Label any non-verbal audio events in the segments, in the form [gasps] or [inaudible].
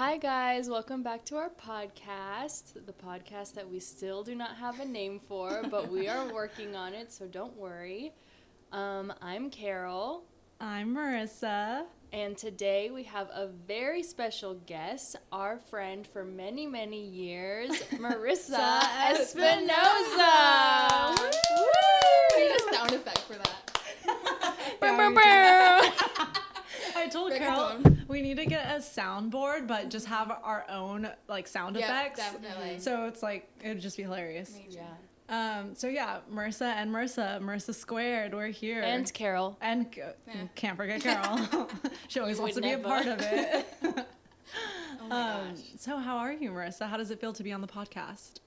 Hi, guys. Welcome back to our podcast. The podcast that we still do not have a name for, but we are [laughs] working on it, so don't worry. Um, I'm Carol, I'm Marissa. and today we have a very special guest, our friend for many, many years, [laughs] Marissa Espinosa. We need a sound effect for that. [laughs] I told Carol down. We need to get a soundboard, but just have our own like sound Yep, effects. definitely. So it's like it would just be hilarious. Major. Yeah. Um. So yeah, Marissa and Marissa, Marissa squared. We're here. And Carol. and c- Yeah. can't forget [laughs] Carol. she always You wants to would be a part of it. [laughs] Oh my um. gosh. So how are you, Marissa? How does it feel to be on the podcast?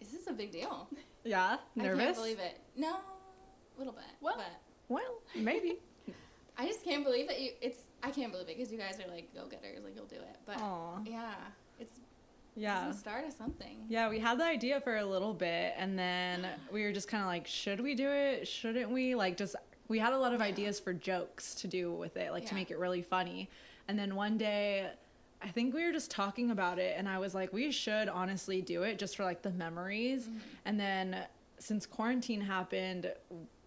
Is this is a big deal. Yeah. Nervous. I can't believe it. No, a little bit. Well. but Well, maybe. [laughs] I just can't believe that you. It's. I can't believe it because you guys are like go getters. Like you'll do it. But Aw. yeah, it's Yeah. it's the start of something. Yeah, we had the idea for a little bit and then [gasps] we were just kind of like, should we do it? Shouldn't we? Like, just, we had a lot of Yeah. ideas for jokes to do with it, like to make it really funny. And then one day, I think we were just talking about it and I was like, we should honestly do it just for like the memories. Mm-hmm. And then since quarantine happened,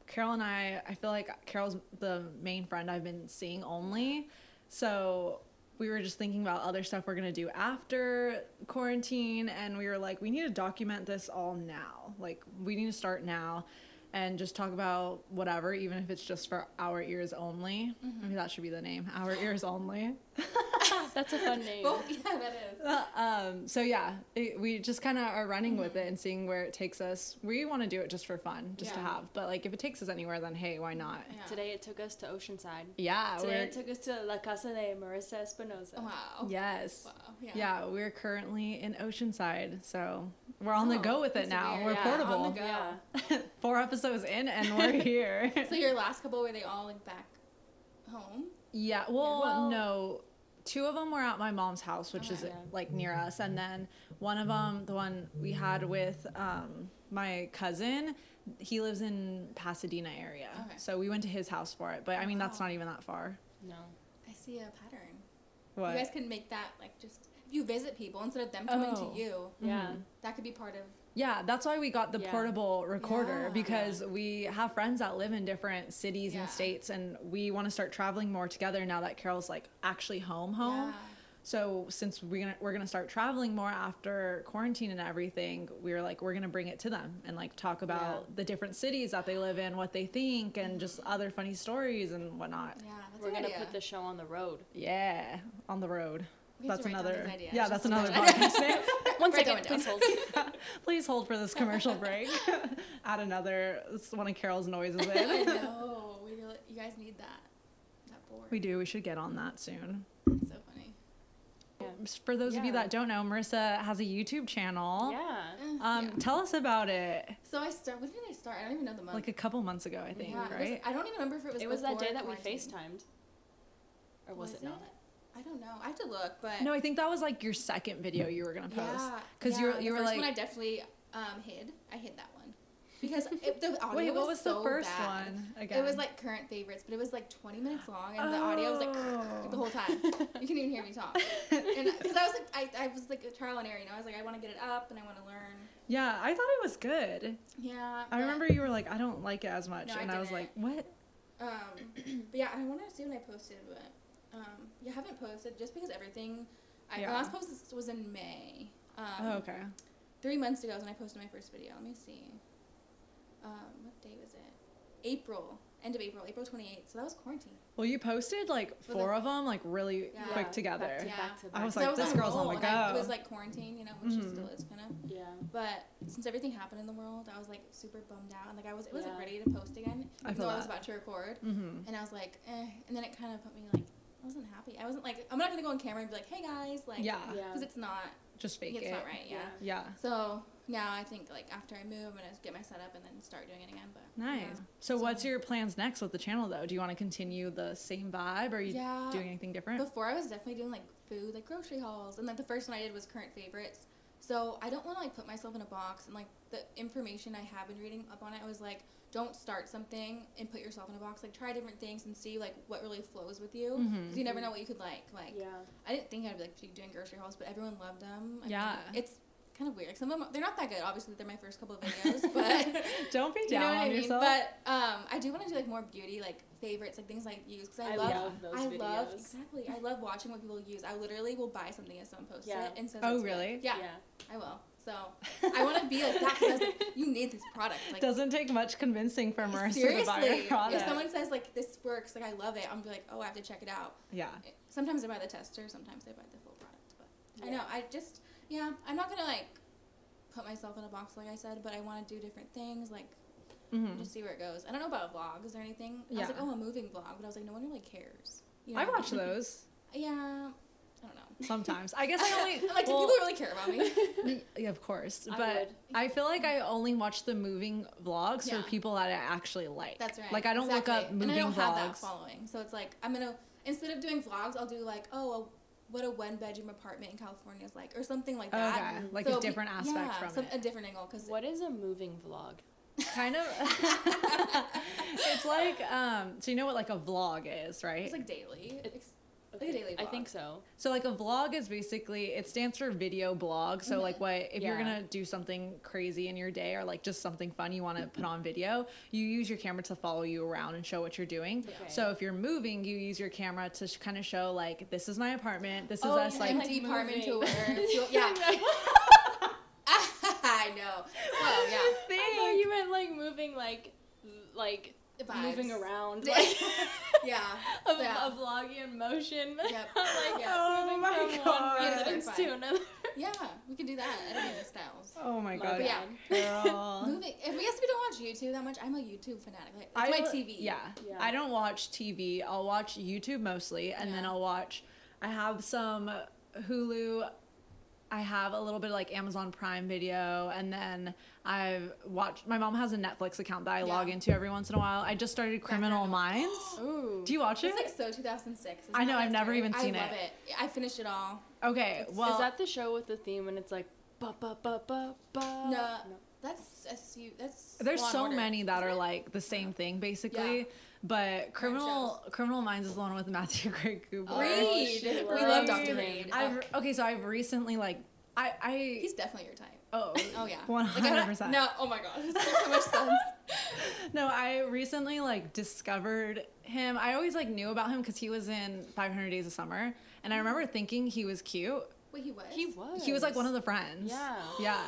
Carol and I, I feel like Carol's the main friend I've been seeing only. So we were just thinking about other stuff we're gonna do after quarantine, and we were like, we need to document this all now. Like, we need to start now and just talk about whatever, even if it's just for our ears only. Maybe mm-hmm. that should be the name, our ears only. [laughs] [laughs] That's a fun name. Well, yeah, that is. Um, so yeah, it, we just kind of are running with it and seeing where it takes us. We want to do it just for fun, just to have. But like, if it takes us anywhere, then hey, why not? Yeah. Today it took us to Oceanside. Yeah, Today we're it took us to La Casa de Marissa Espinosa. Wow. yes. Wow. Yeah. Yeah, we're currently in Oceanside, so we're on the Oh, go with it now. weird. We're Yeah, portable. on the go. Yeah. [laughs] Four episodes in, and we're [laughs] here. So your last couple were they all like back home? yeah, well, Well- no, two of them were at my mom's house, which is Okay. like near us, and then one of them, the one we had with um, my cousin, he lives in Pasadena area, Okay. so we went to his house for it. But I mean, that's not even that far. No. I see a pattern. What? You guys can make that like just if you visit people instead of them coming Oh. to you. Yeah. Mhm. That could be part of. Yeah, that's why we got the Yeah. portable recorder Yeah. because we have friends that live in different cities Yeah. and states and we want to start traveling more together now that Carol's like actually home home. Yeah. So since we're gonna we're gonna start traveling more after quarantine and everything, we were like we're gonna bring it to them and like talk about Yeah. the different cities that they live in, what they think, and just other funny stories and whatnot. Yeah, that's We're a gonna idea. put the show on the road. Yeah, on the road. We have That's to write down another. these ideas. Yeah, that's another minute. podcast [laughs] name. One Write second, that one please hold. [laughs] Please hold for this commercial break. [laughs] Add another it's one of Carol's noises I know. We really, you guys need that. That board. We do. We should get on that soon. It's so funny. For those of you that don't know, Marissa has a YouTube channel. Yeah. Eh, Um, yeah. tell us about it. So I start. When did I start? I don't even know the month. Like a couple months ago, I think, yeah, it was- I don't even remember if it was. It was that day that we quarantine. FaceTimed. Or was, it not? I don't know. I have to look, but no, I think that was like your second video you were gonna post. yeah, Because yeah, you were the you were first like, one I definitely um hid. I hid that one because it, the [laughs] audio was like. wait, was what was so the first bad. one again? It was like current favorites, but it was like 20 minutes long, and the audio was like Oh. [laughs] the whole time. You can't even hear me talk. And because I was like, I, I was like a trial and error, you know. I was like, I want to get it up and I want to learn. yeah, I thought it was good. Yeah. I remember you were like, I don't like it as much, No, and I, was didn't. like, what? Um, [clears throat] but yeah, I wanted to see when I posted, but um, you haven't posted just because everything. I, Yeah. My last post was- was in May. Um, oh, okay. Three months ago is when I posted my first video. Let me see. Um, what day was it? April. End of April. April 28th. So that was quarantine. Well, you posted like four the- of them like really Yeah. quick together. back to Yeah. back to I was like, I was this on girl's on roll, the and I- go. it was like quarantine, you know, which Mhm. it still is kind of. Yeah. But since everything happened in the world, I was like super bummed out, and like I was, it wasn't Yeah. ready to post again. I even feel though I was about to record, Mm-hmm. and I was like, eh. And then it kind of put me like, I wasn't happy. I wasn't like, I'm not gonna go on camera and be like, hey guys, like, Yeah. Yeah. because it's not, Just fake it's it. not right, yeah. Yeah. So now I think like after I move, I'm gonna get my setup and then start doing it again. But Nice. yeah. So, So- what's your plans next with the channel though? Do you want to continue the same vibe or are you Yeah. doing anything different? Before I was definitely doing like food, like grocery hauls, and like the first one I did was current favorites. So I don't want to like put myself in a box and like the information I have been reading up on it. I was like, don't start something and put yourself in a box. Like try different things and see like what really flows with you. Mhm. 'Cause you never know what you could like. Like Yeah. I didn't think I'd be like doing grocery hauls, but everyone loved them. I mean, Yeah. it's kind of weird. Some of them they're not that good. Obviously, they're my first couple of videos, but [laughs] Don't be [laughs] you down know on I mean. yourself. But um, I do want to do like more beauty, like favorites, like things I use because I, I love. love those I love exactly. I love watching what people use. I literally will buy something if someone posts Yeah. it and says. Oh, it's good. really? Yeah, I will. So I want to be like that because you need this product. Like Doesn't take much convincing for Marissa seriously, to buy your product. if someone says like this works, like I love it, I'm be like, oh, I have to check it out. yeah. Sometimes I buy the tester, sometimes I buy the full product. But I know I just yeah, I'm not gonna like put myself in a box like I said, but I want to do different things like hmm just see where it goes. I don't know about vlogs or anything. I Yeah. was like, oh, a moving vlog, but I was like, no one really cares. You know I watch [laughs] those Yeah, I don't know. Sometimes. I guess I only. I'm [laughs] like, do people really care about me? [laughs] Yeah, of course. I But would. I, feel like I only watch the moving vlogs Yeah. for people that I actually like. That's right. Like I don't exactly. look up moving and I don't have that following, so it's like I'm gonna instead of doing vlogs, I'll do like, oh, a, what a one bedroom apartment in California is like, or something like that. Okay, like So a different aspect yeah, from some, it. a different angle because What is a moving vlog? kind of. [laughs] it's like um. So you know what like a vlog is, right? it's like daily. It's- It's like a daily. I vlog. Think so. So like a vlog is basically it stands for video blog. So mm-hmm. like what if you're gonna do something crazy in your day or like just something fun you want to put on video, you use your camera to follow you around and show what you're doing. Okay. So if you're moving, you use your camera to kind of show like this is my apartment. This is Oh, us yeah, like like empty apartment tour. moving. [laughs] yeah. [laughs] [laughs] I know. Oh yeah. I thought you meant like moving, like, like The moving around, Yeah. [laughs] like Yeah. [laughs] a, Yeah. a vlog in motion. Yep. [laughs] like Yeah. Oh moving my from God. one Yeah, residence to another. Yeah, we can do that. Editing styles. oh my My god, bad. girl. Moving. If we guess we don't watch YouTube that much, I'm a YouTube fanatic. Like, I it's my TV. Yeah. Yeah. I don't watch TV. I'll watch YouTube mostly, and then I'll watch. I have some Hulu. I have a little bit of like Amazon Prime Video, and then I've watched. My mom has a Netflix account that I log into every once in a while. I just started Criminal Criminal. Minds. Ooh. Do you watch it? It's like so 2006. Isn't I know, I've never even seen it. I love it. it. I finished it all. okay, well, Is that the show with the theme and it's like ba ba ba ba ba? No. That's SU. That's. there's Law and so Order, many that isn't are it? like the same thing basically. Yeah. But Criminal Criminal Minds is the one with Matthew [laughs] Gray Cooper. Oh, Reid. she we love was. Dr. Reid. I've okay, so I've recently like I I He's definitely your type. Oh Oh yeah. one Like, I hundred don't- percent. No. Oh my god. It makes so much sense. [laughs] No, I recently like discovered him. I always like knew about him because he was in 500 Days of Summer, and I remember thinking he was cute. Wait, he was. He was. He was like one of the friends. Yeah. Yeah.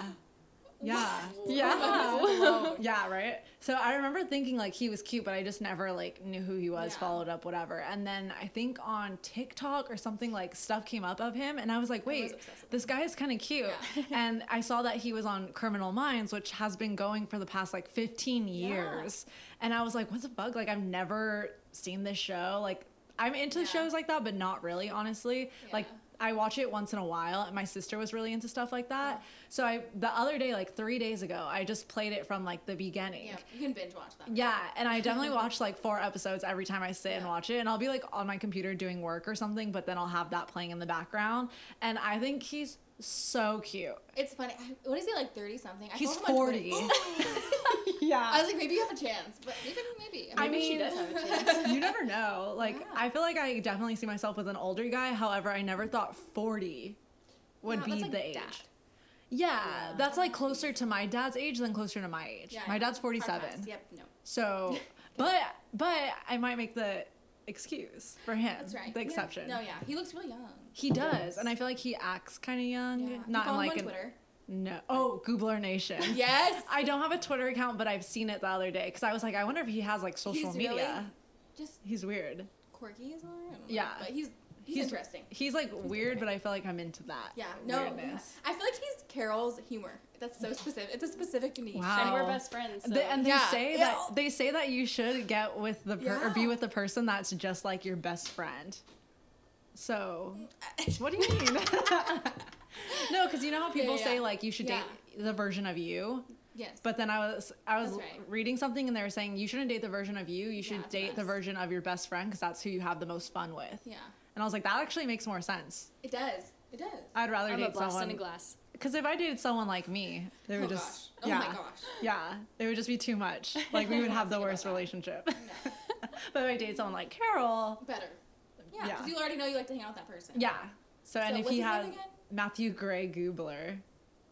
Yeah. [laughs] Yeah. [laughs] yeah, right. So I remember thinking like he was cute, but I just never like knew who he was, Yeah. followed up, whatever. And then I think on TikTok or something like stuff came up of him, and I was like, I was wait, this guy is kind of cute. Yeah. [laughs] and I saw that he was on Criminal Minds, which has been going for the past like 15 years. And I was like, what the fuck? Like I've never seen this show. Like I'm into Yeah. shows like that, but not really, honestly. Like I watch it once in a while, and my sister was really into stuff like that. So I the other day, like three days ago, I just played it from like the beginning. Yeah. You can binge watch that. Yeah, and I definitely [laughs] watch like four episodes every time I sit and watch it, and I'll be like on my computer doing work or something, but then I'll have that playing in the background, and I think he's so cute. It's funny. I- What is he like? Thirty something. I He's follow 40. [laughs] Yeah. I was like, maybe you have a chance, but maybe, maybe. I Maybe she mean- does have a chance. [laughs] you never know. Like Yeah. I feel like I definitely see myself with an older guy. However, I never thought 40 would Yeah, be that's like the age. Yeah, Yeah. that's like closer to my dad's age than closer to my age. Yeah, my dad's 47. Yep. No. So, [laughs] but but I might make the excuse for him. That's right. The Yeah. exception. No, yeah. He looks really young. He does, and I feel like he acts kind of young. Yeah. Not you in like on an Twitter. no. Oh, Gubler Nation. [laughs] Yes. I don't have a Twitter account, but I've seen it the other day because I was like, I wonder if he has like social He's really- media. Just He's weird. quirky is all right. Don't know, Yeah. But he's he's, He's- interesting. He's like weird, but I feel like I'm into that. Yeah. No. Weirdness. I feel like he's Carol's humor. That's so specific. It's a specific niche. Wow. And we're best friends. So. The- and they Yeah. say Ew. that they say that you should get with the per- or be with the person that's just like your best friend. So, [laughs] what do you mean? [laughs] no, because you know how Yeah, people yeah, say like you should Yeah. date the version of you, yes. but then I was I was right. reading something and they were saying you shouldn't date the version of you. You should it's the date the best. version of your best friend because that's who you have the most fun with. yeah, And I was like, that actually makes more sense. it does. It does. I'd rather I'm a date blast in a glass. because if I dated someone like me, they would oh just gosh. Oh yeah, my gosh. yeah, it would just be too much. Like we would have the [laughs] worst that. relationship. No. [laughs] [laughs] but if I date someone like Carol, Better. Yeah, Yeah. because you already know you like to hang out with that person. yeah. So, and So if what's he his had? Matthew Gray Gubler,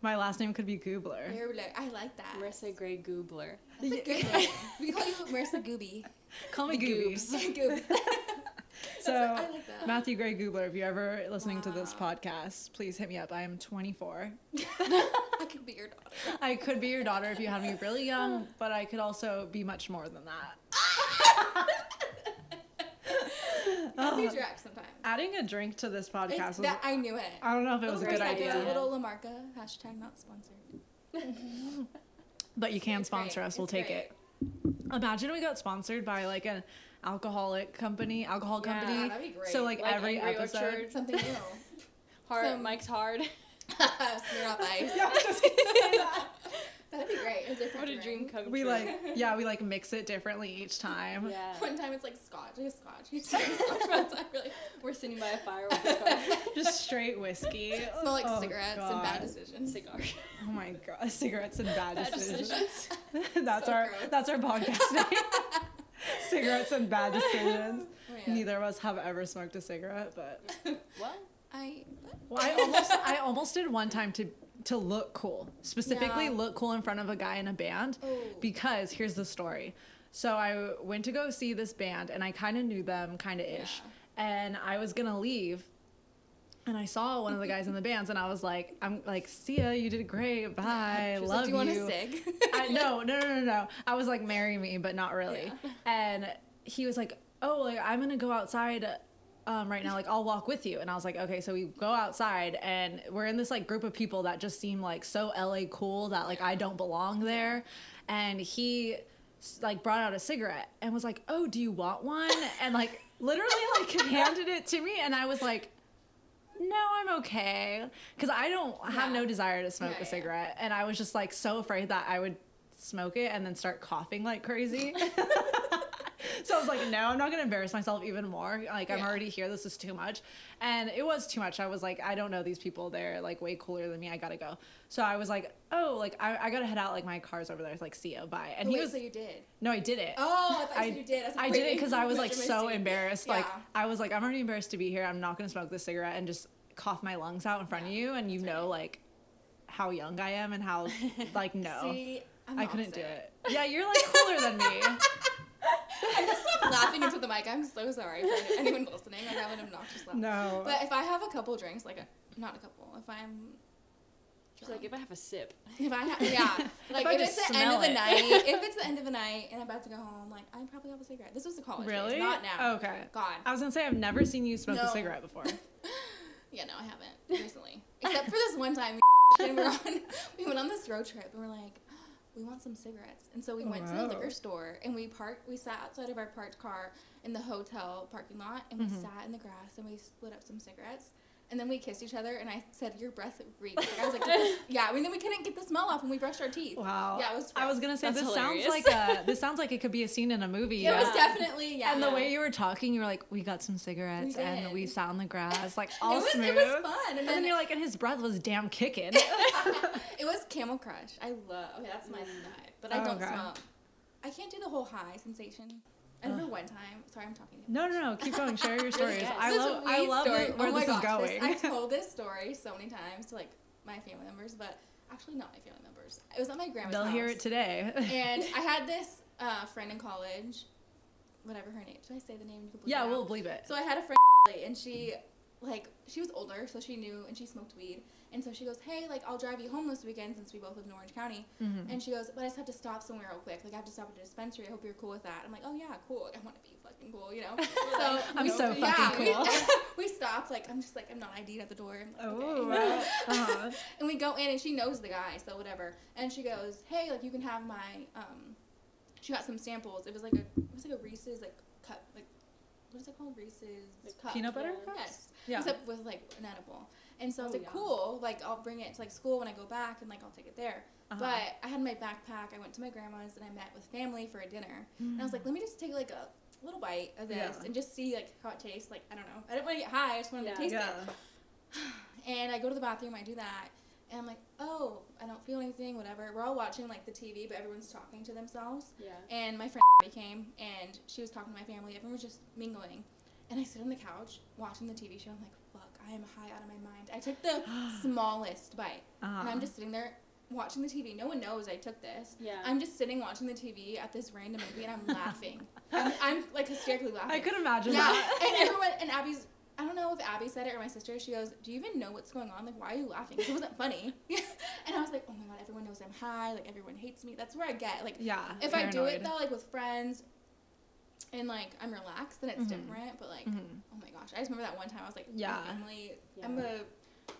my last name could be Gubler. You're I like that. Marissa Gray Gubler. That's a good name. we call you Marissa Gooby. Call me The Goobies. Goobs. Goobs. [laughs] So like that. Matthew Gray Gubler, if you're ever listening to this podcast, please hit me up. I am 24. [laughs] I could be your daughter. [laughs] I could be your daughter if you had me really young, but I could also be much more than that. I'll be Uh, Drac sometime. adding a drink to this podcast It's- was, I knew it. I don't know if it was a good idea, Little La Marca, hashtag not sponsored. but you can It's great. sponsor us. We'll It's take great. it. Imagine we got sponsored by like an alcoholic company, alcohol Yeah, company. that'd be great. So like, Like every Angry episode. Orchard. Something new. [laughs] Hard. Some- Mike's hard. [laughs] Smirnoff Ice. [laughs] Yeah, just that. That'd be great. A different what a dream drink. come We like yeah, we like mix it differently each time. Yeah. One time it's like scotch, like a scotch. You just like scotch one time, really. We're sitting by a fire with a scarf. Just straight whiskey. Smell like Oh, cigarettes and bad decisions. Cigar. Oh my god, cigarettes and bad, Bad decisions. decisions. that's So our gross. that's our podcast name. Cigarettes and bad decisions. [laughs] Yeah. Neither of us have ever smoked a cigarette, but [laughs] Well, I. well, I almost I almost did one time to to look cool. Specifically Yeah. look cool in front of a guy in a band Oh. because here's the story. So I went to go see this band and I kind of knew them kind of ish. And I was going to leave and I saw one of the guys in the bands and I was like I'm like see ya you did great [laughs] bye She was love like, Do you want a cig? I no, no, no, no, no. I was like, marry me, but not really. And he was like, oh, like I'm gonna go outside um, right now. Like I'll walk with you. And I was like, okay. So we go outside, and we're in this like group of people that just seem like so LA cool that like I don't belong there. And he like brought out a cigarette and was like, oh, do you want one? And like literally like [laughs] handed it to me, and I was like. No, I'm okay. Because I don't have no desire to smoke a cigarette. And I was just like so afraid that I would smoke it and then start coughing like crazy. [laughs] [laughs] [laughs] so I was like, no, I'm not gonna embarrass myself even more. Like I'm Yeah. already here. This is too much. And it was too much. I was like, I don't know these people. They're like way cooler than me. I gotta go. So I was like, oh, like I, I gotta head out. Like my car's over there. It's like, see ya, bye. And he was so you did? no, I did it. Oh, I thought you I- you did. like, I did it because I was like so embarrassed. Like I was like, I'm already embarrassed to be here. I'm not gonna smoke this cigarette and just cough my lungs out in front of you, and you know right. like how young I am and how like [laughs] no, See, I couldn't do it. Yeah, you're like cooler than me. [laughs] I just stopped laughing into the mic. I'm so sorry for anyone listening. I have an obnoxious laugh. No, But if I have a couple drinks, like a, not a couple, if I'm she's like, if I have a sip. [laughs] If I have, yeah, [laughs] like I if, it's the end smell of the it. night, if [laughs] it's the end of the night and I'm about to go home, like I probably have a cigarette. This was the college days, really? not now. Okay. God. I was gonna say I've never seen you smoke a cigarette before. Yeah, no, I haven't recently, except for this one time. We were on, we went on this road trip and we're like, we want some cigarettes, and so we went to the liquor store and we parked. We sat outside of our parked car in the hotel parking lot and we Mhm. sat in the grass and we split up some cigarettes. And then we kissed each other, and I said, "Your breath reeks." Like, I was like, [laughs] "Yeah." I mean, then we couldn't get the smell off when we brushed our teeth. Wow. Yeah, it was. I was gonna say That's this hilarious. sounds like a this sounds like it could be a scene in a movie. It was definitely yeah. And the way you were talking, you were like, "We got some cigarettes We and we sat on the grass, like [laughs] it all was, smooth." It was fun, and And then, then you're like, and his breath was damn kicking. [laughs] it was Camel Crush. I love. Okay, that's my vibe, but I Oh, don't okay. smoke. I can't do the whole high sensation. I remember one time. Sorry, I'm talking. no, no, no. Keep going. Share your [laughs] stories. yes. I love. I love story. the- where oh my this is gosh, going. I've [laughs] told this story so many times to like my family members, but actually not my family members. It was at my grandma's They'll house. hear it today. [laughs] and I had this uh, friend in college, whatever her name. Should I say the name? You can yeah, it we'll believe it. So I had a friend, and she, like, she was older, so she knew, and she smoked weed. And so she goes, "Hey, like, I'll drive you home this weekend since we both live in Orange County." Mhm. And she goes, "But I just have to stop somewhere real quick. Like, I have to stop at a dispensary. I hope you're cool with that." I'm like, "Oh yeah, cool. Like, I want to be fucking cool, you know." [laughs] So I'm we- so yeah, fucking we- [laughs] cool. We, stopped. Like, I'm just like, I'm not ID'd at the door. Like, Oh, okay. [laughs] uh-huh. and we go in, and she knows the guy, so whatever. And she goes, "Hey, like, you can have my um." She got some samples. It was like a, it was like a Reese's like cup, like, what is it called? Reese's cup. Peanut butter Yeah. cups? Yes. Yeah. Except with like an edible. And so I was Oh, like, yeah. cool. Like I'll bring it to like school when I go back, and like I'll take it there. Uh-huh. But I had my backpack. I went to my grandma's, and I met with family for a dinner. And I was like, let me just take like a little bite of this Yeah. and just see like how it tastes. Like I don't know. I didn't want to get high. I just wanted to taste it. [sighs] I go to the bathroom, I do that, and I'm like, oh, I don't feel anything, whatever. We're all watching like the TV, but everyone's talking to themselves. Yeah. And my friend came, and she was talking to my family. Everyone was just mingling, and I sit on the couch watching the TV show. I'm like, fuck, I am high out of my mind. I took the [gasps] smallest bite, and Uh-huh. I'm just sitting there watching the TV. No one knows I took this. Yeah. I'm just sitting watching the TV at this random movie, and I'm laughing. I'm, I'm like hysterically laughing. I could imagine Yeah, that. [laughs] and everyone and Abby's. I don't know if Abby said it or my sister. She goes, "Do you even know what's going on? Like, why are you laughing? 'Cause it wasn't funny." [laughs] and I was like, "Oh my god, everyone knows I'm high. Like, everyone hates me. That's where I get like yeah. if I do it though, like with friends, and like I'm relaxed, then it's Mhm. different. But like, Mhm. oh my gosh, I just remember that one time I was like, Yeah. my family, Yeah. I'm a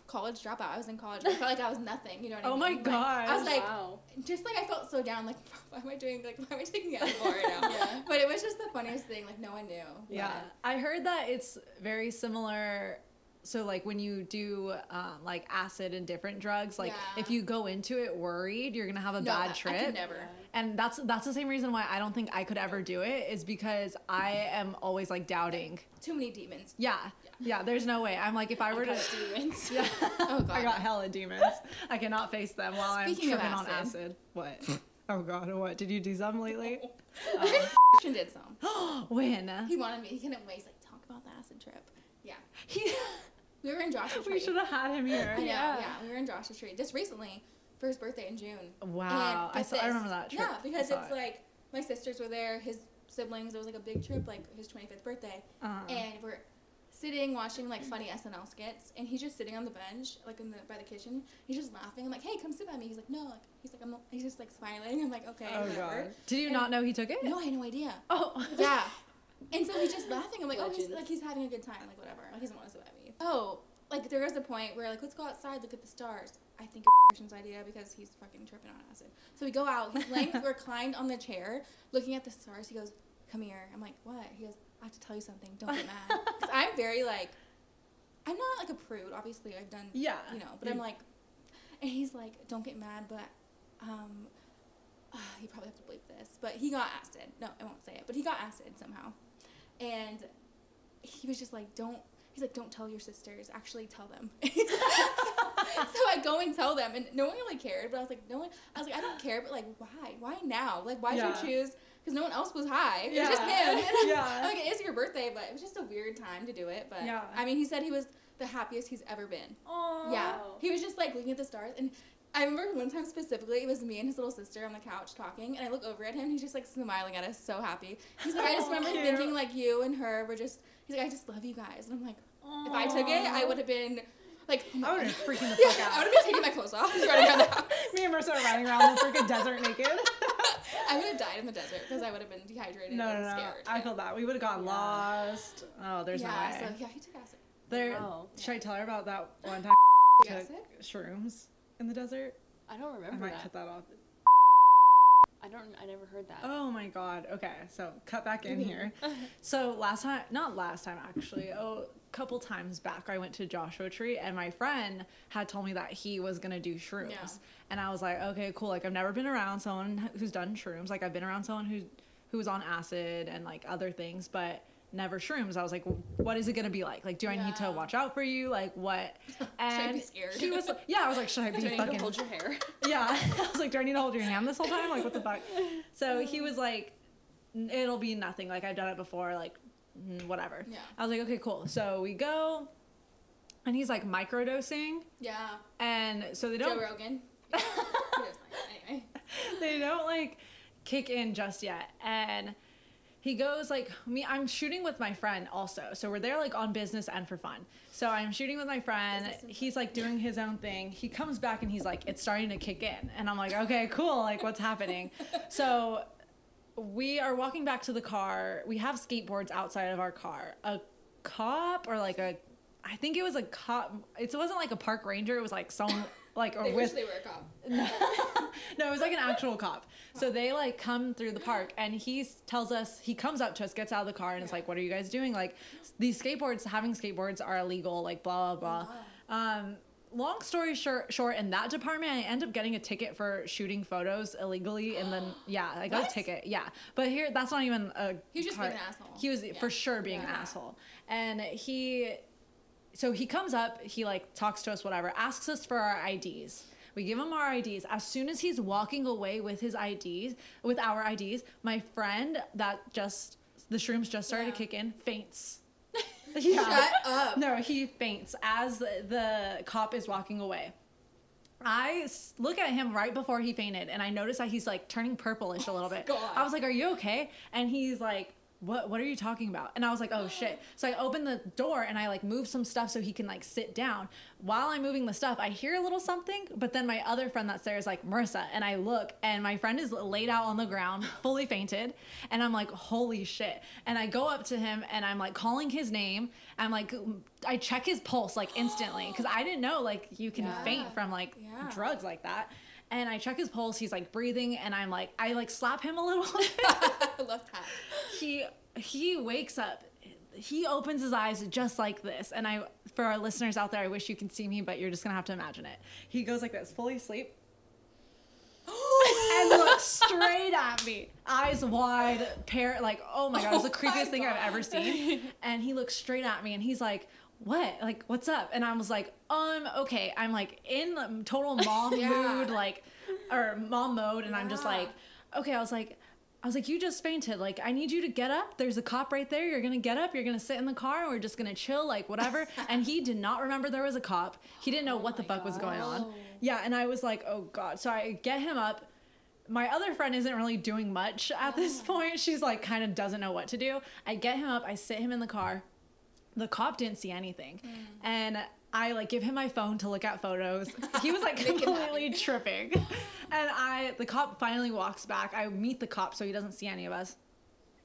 college dropout. I was in college. I felt like I was nothing. You know what I Oh mean? Oh my god! Like, I was like, wow. just like I felt so down. Like, [laughs] why am I doing? Like, why am I taking alcohol right now? [laughs] Yeah. But it was just the funniest thing. Like, no one knew. Yeah, I heard that it's very similar. So like when you do um, like acid and different drugs, like Yeah. if you go into it worried, you're gonna have a No, I- bad I trip. never. and that's that's the same reason why I don't think I could ever do it is because I am always like doubting. Too many demons. Yeah, yeah. There's no way. I'm like if I were to. got [laughs] demons. [laughs] Yeah. Oh, God. I got hella demons. I cannot face them while Speaking I'm tripping on acid. acid. What? Oh God, what? Did you do some lately? [laughs] Christian did some. [gasps] when? He wanted me. He couldn't wait. He's like, talk about the acid trip. Yeah. He, [laughs] We were in Joshua Tree. we should have had him here. [laughs] I know, Yeah. yeah. We were in Joshua Tree just recently for his birthday in June. Wow, I saw. I remember that trip. Yeah, because it's it. like my sisters were there, his siblings. It was like a big trip, like his 25th birthday, Uh-huh. and we're sitting watching like funny SNL skits, and he's just sitting on the bench, like in the by the kitchen. He's just laughing. I'm like, hey, come sit by me. He's like, no, like he's like, I'm. He's just like smiling. I'm like, okay, oh whatever. God. Did you And- not know he took it? No, I had no idea. Oh. Yeah. [laughs] And so he's just laughing. I'm like, oh, he's, like he's having a good time, like whatever. Like he doesn't want to sit by me. Oh, like there was a point where like let's go outside, look at the stars. I think it's Christian's idea because he's fucking tripping on acid. So we go out. He's laying [laughs] reclined on the chair, looking at the stars. He goes, "Come here." I'm like, "What?" He goes, "I have to tell you something. Don't get mad." [laughs] Because I'm very like, I'm not like a prude. Obviously, I've done, Yeah. you know, but I'm like, and he's like, "Don't get mad," but um, [sighs] you probably have to bleep this, but he got acid. No, I won't say it, but he got acid somehow, and he was just like, "Don't." He's like, "Don't tell your sisters. Actually, tell them." [laughs] so I go and tell them, and no one really cared. But I was like, "No one." I was like, "I don't care," but like, why? Why now? Like, why did Yeah. you choose? Because no one else was high. It was just him. [laughs] And Yeah. I'm like, it is your birthday, but it was just a weird time to do it. But Yeah. I mean, he said he was the happiest he's ever been. Oh. Yeah. He was just like looking at the stars and I remember one time specifically, it was me and his little sister on the couch talking, and I look over at him. and He's just like smiling at us, so happy. He's like, I just [laughs] Oh, remember cute. thinking like you and her were just. He's like, I just love you guys, and I'm like, if I took it, I would have been like, oh I would have been [laughs] freaking the yeah, fuck out. I would have been taking my clothes off, just running around the house. [laughs] Me and Mercer are running around the freaking desert naked. I would have died in the desert because I would have been dehydrated no, no, and no. scared. I feel that. We would have gotten Yeah. lost. Oh, there's yeah, no way. so yeah, he took acid. there. Wow. Should I tell her about that one [gasps] time Took acid? took shrooms in the desert? I don't remember. I might that. cut that off. I don't. I never heard that. Oh my god. Okay, so cut back in here. [laughs] So last time, not last time actually, oh, a couple times back, I went to Joshua Tree and my friend had told me that he was gonna do shrooms, Yeah. and I was like, okay, cool. Like I've never been around someone who's done shrooms. Like I've been around someone who who was on acid and like other things, but never shrooms. I was like, what is it gonna be like? Like, do I need to watch out for you? Like what? [laughs] I And be scared? He was, like- yeah. I was like, should I [laughs] be Do I need to hold your hair? [laughs] yeah. I was like, do I need to hold your hand this whole time? Like, what the fuck? So he was like, it'll be nothing. Like, I've done it before. Like, whatever. Yeah. I was like, okay, cool. So we go, and he's like microdosing, Yeah. and so they don't, Joe Rogan. Yeah. Anyway. they don't like kick in just yet, and. He goes like me. I'm shooting with my friend also, so we're there like on business and for fun. So I'm shooting with my friend. He's like doing his own thing. He comes back and he's like, "It's starting to kick in," and I'm like, "Okay, cool. Like, what's happening?" [laughs] So we are walking back to the car. We have skateboards outside of our car. A cop or like a, I think it was a cop. It wasn't like a park ranger. It was like someone like or They with wish they were a cop. [laughs] no, it was like an actual cop. So they like come through the park and he tells us, he comes up to us, gets out of the car and is like, what are you guys doing? Like these skateboards, having skateboards are illegal, like blah, blah, blah. Um, long story short, short, in that department, I end up getting a ticket for shooting photos illegally. And then, [gasps] yeah, I got What? a ticket. Yeah. But here, that's not even a He was just part- being an asshole. He was Yeah. for sure being an asshole. And he so he comes up, he like talks to us, whatever, asks us for our IDs. We give him our IDs. As soon as he's walking away with his IDs, with our IDs, my friend that just the shrooms just started Yeah. to kick in faints. [laughs] Shut up. No, he faints as the, the cop is walking away. I look at him right before he fainted, and I notice that he's like turning purplish a little bit. Oh God. I was like, "Are you okay?" And he's like, "What? What are you talking about?" And I was like, "Oh shit!" [gasps] So I open the door and I like move some stuff so he can like sit down. While I'm moving the stuff, I hear a little something, but then my other friend that's there is like Marissa, and I look, and my friend is laid out on the ground, [gasps] fully fainted, and I'm like, "Holy shit!" And I go up to him and I'm like calling his name. I'm like, um, I check his pulse like instantly because I didn't know like you can Yeah. faint from like Yeah. drugs like that. And I check his pulse. He's like breathing, and I'm like, I like slap him a little. [laughs] I [laughs] love that. he he wakes up. He opens his eyes just like this, and I for our listeners out there, I wish you could see me, but you're just gonna have to imagine it. He goes like this, fully asleep, [gasps] and looks straight at me, eyes wide, pair like, oh my god, it's the Oh creepiest thing I've ever seen. And he looks straight at me, and he's like, "What? Like, what's up?" And I was like, "Um, okay." I'm like in total mom [laughs] Yeah. mood, like, or mom mode, and I'm just like, okay. I was like. I was like, you just fainted. Like, I need you to get up. There's a cop right there. You're gonna get up. You're gonna sit in the car, and we're just gonna chill, like whatever. [laughs] and he did not remember there was a cop. He didn't know what the my fuck was going on. Yeah, and I was like, oh god. So I get him up. My other friend isn't really doing much at this point. She's like, kind of doesn't know what to do. I get him up. I sit him in the car. The cop didn't see anything, mm. and I like give him my phone to look at photos. [laughs] He was like [laughs] completely tripping, and I the cop finally walks back. I meet the cop so he doesn't see any of us.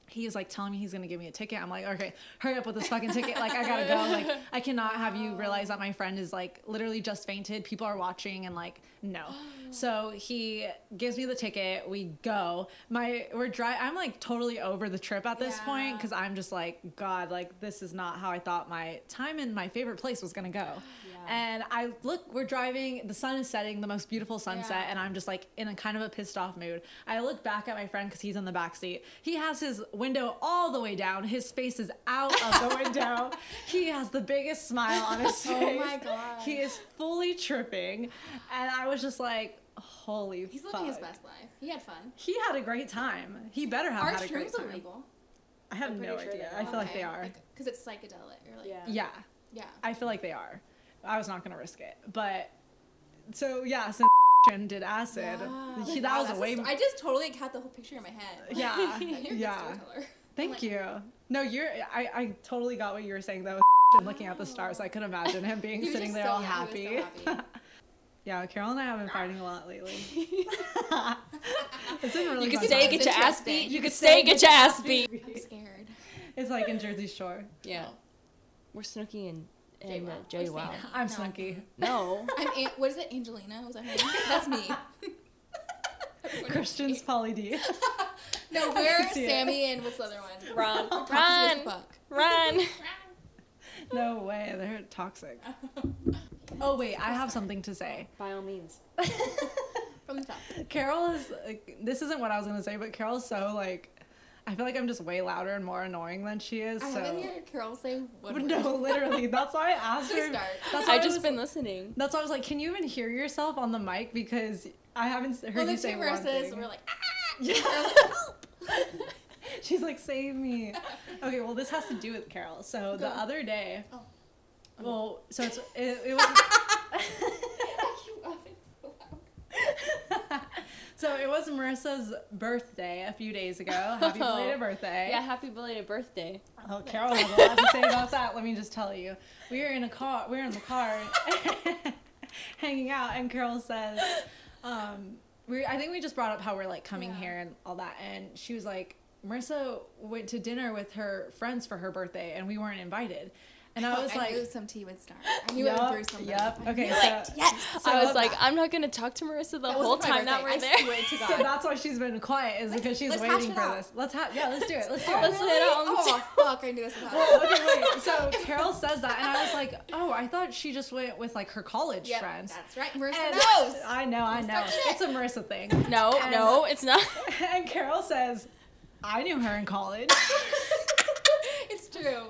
He is like telling me he's gonna give me a ticket. I'm like, okay, hurry up with this fucking ticket. Like, I gotta go. Like, I cannot have you [laughs] realize that my friend is like literally just fainted. People are watching and like, no. [gasps] So he gives me the ticket. We go. My we're dry. I'm like totally over the trip at this point because I'm just like, God, like this is not how I thought my time in my favorite place was gonna go. [gasps] [gasps] And I look, we're driving, the sun is setting, the most beautiful sunset, Yeah. and I'm just like in a kind of a pissed off mood. I look back at my friend because he's in the back seat. He has his window all the way down, his face is out of the [laughs] window. He has the biggest smile on his face. [laughs] Oh my God. He is fully tripping. And I was just like, holy He's living his best life. He had fun. He had a great time. He better have Are had a great time. illegal? I have I'm no sure idea. I are. feel like they are. Because it's psychedelic. Or like, Yeah. Yeah. yeah. I feel like they are. I was not gonna risk it, but so yeah, since [laughs] did acid, Wow. he, Wow, that was a way. sto- I just totally had the whole picture in my head. [laughs] yeah, [laughs] You're a good yeah. Thank like- you. No, you're. I, I totally got what you were saying though. And looking at the stars, I could imagine him being sitting there so- all yeah, happy. so happy. yeah, Carol and I have been fighting a lot lately. it's been really. You could fun stay, get your ass beat. You could could stay, stay, get get your ass beat. I'm scared. It's like in Jersey Shore. Yeah. We're Snooki and, and JWoww. uh, We're JWoww. I'm No. Snooki. No. [laughs] I'm An- what is it? Angelina? Was that her name? That's me. [laughs] Christian's knows. Pauly D. [laughs] No, I we're can see it. Sammy and what's the other one? Run. Toxic as Run. fuck. Run. no way, they're toxic. Oh wait, I have something to say. By all means. From the top. Carol is like, this isn't what I was gonna say, but Carol's so like I feel like I'm just way louder and more annoying than she is. I so haven't heard Carol say one But word. no, literally. [laughs] That's why I asked Please her. start. That's why I I just was, been listening. That's why I was like, can you even hear yourself on the mic because I haven't heard Well, you the say two one verses thing. were like, ah! Yeah. Like, help! [laughs] She's like, save me. Okay, well, this has to do with Carol. So the other day, Oh. well, so it's it, it [laughs] was. You laughing so loud. So it was Marissa's birthday a few days ago. Happy Oh. belated birthday. Yeah, happy belated birthday. Oh, Carol has a lot to say about that. Let me just tell you. We were in a car. We were in the car, [laughs] hanging out, and Carol says, um, "We." I think we just brought up how we're like coming Yeah. here and all that, and she was like, "Marissa went to dinner with her friends for her birthday, and we weren't invited." And I was I like, knew some tea would start. I knew it would brew "Yup, something. yup." I Okay, so, it. Yes. so I was that- like, I'm not gonna talk to Marissa the That whole time that we're there. I swear to [laughs] God. So that's why she's been quiet, is because she's let's waiting for out. this. Let's have, yeah, let's do it. Let's do Oh, it. Let's hit really? it on the Oh, fuck, I knew this Well, okay, wait. [laughs] So Carol says that, and I was like, "Oh, I thought she just went with like her college Yep, friends." That's right. Marissa And- knows. I know, I know. It's a Marissa thing. [laughs] No, no, it's not. And Carol says, "I knew her in college." It's true.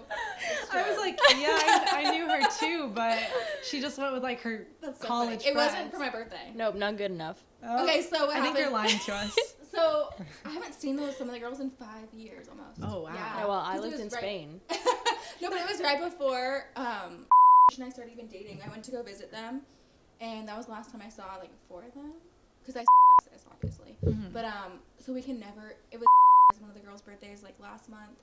I was like, yeah, I, I knew her too, but she just went with like her That's so college funny. It friends. wasn't for my birthday. Nope, not good enough. Oh, Okay, so what I think you're lying to us. [laughs] So I haven't seen those some of the girls in five years almost. Oh, wow. Yeah, Yeah, well, I lived in right- Spain. [laughs] no, but it was right before um [laughs] and I started even dating. I went to go visit them, and that was the last time I saw like four of them because I sis obviously. Mhm. But um, so we can never. It was one of the girls' birthdays like last month,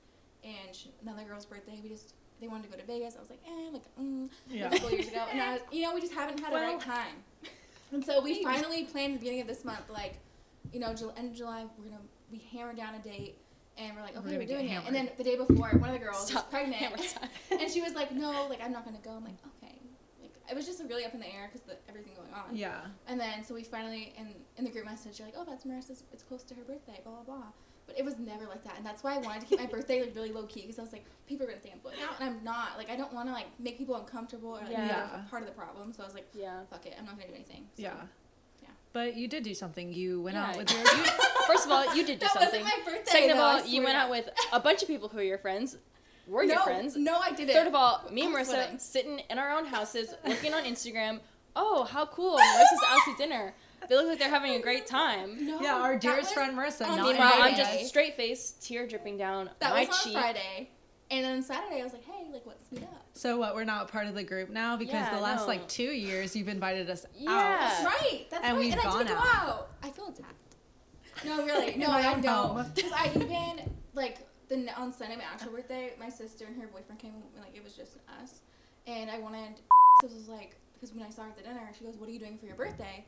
and she, another girl's birthday. We just they wanted to go to Vegas. I was like, eh, like mm, Yeah. a couple years ago, and I was, [laughs] you know, we just haven't had a Well- right time. [laughs] And so we finally planned the beginning of this month, like, you know, Jul- end of July, we're gonna we hammer down a date, and we're like, We're okay, we're, get doing it. And then the day before, one of the girls Stop. was pregnant, [laughs] and she was like, no, like I'm not gonna go. I'm like, okay. Like it was just really up in the air because everything going on. Yeah. And then so we finally in in the group message, you're like, oh, that's Marissa's. It's close to her birthday. Blah blah blah. But it was never like that, and that's why I wanted to keep my birthday like really low key because I was like, people are gonna think I'm going out, and I'm not. Like I don't want to like make people uncomfortable or like Yeah. Yeah. part of the problem. So I was like, Yeah. fuck it, I'm not gonna do anything. So, Yeah. Yeah. But you did do something. You went out with your. You, First of all, you did do [laughs] That something. wasn't my birthday. Second of though, all, you went out with a bunch of people who are your friends. Were your no, friends. No, I didn't. Third of all, me and Marissa sweating. sitting in our own houses, looking on Instagram. Oh, how cool! Marissa's out to dinner. They look like they're having a great time. No, yeah, our dearest was- friend Marissa. on Not Meanwhile, I'm just straight face, tear dripping down That my was on cheek. Friday, and then Saturday I was like, hey, like let's meet up. So what? We're not part of the group now because Yeah, the last no. like two years you've invited us Yeah. out. That's right. That's And right. we've and I gone didn't go out. out. I feel attacked. No, really. [laughs] No, I don't. Because I even like the on Sunday, my actual birthday, my sister and her boyfriend came. Like it was just us, and I wanted. So it was like because when I saw her at the dinner, she goes, "What are you doing for your birthday?"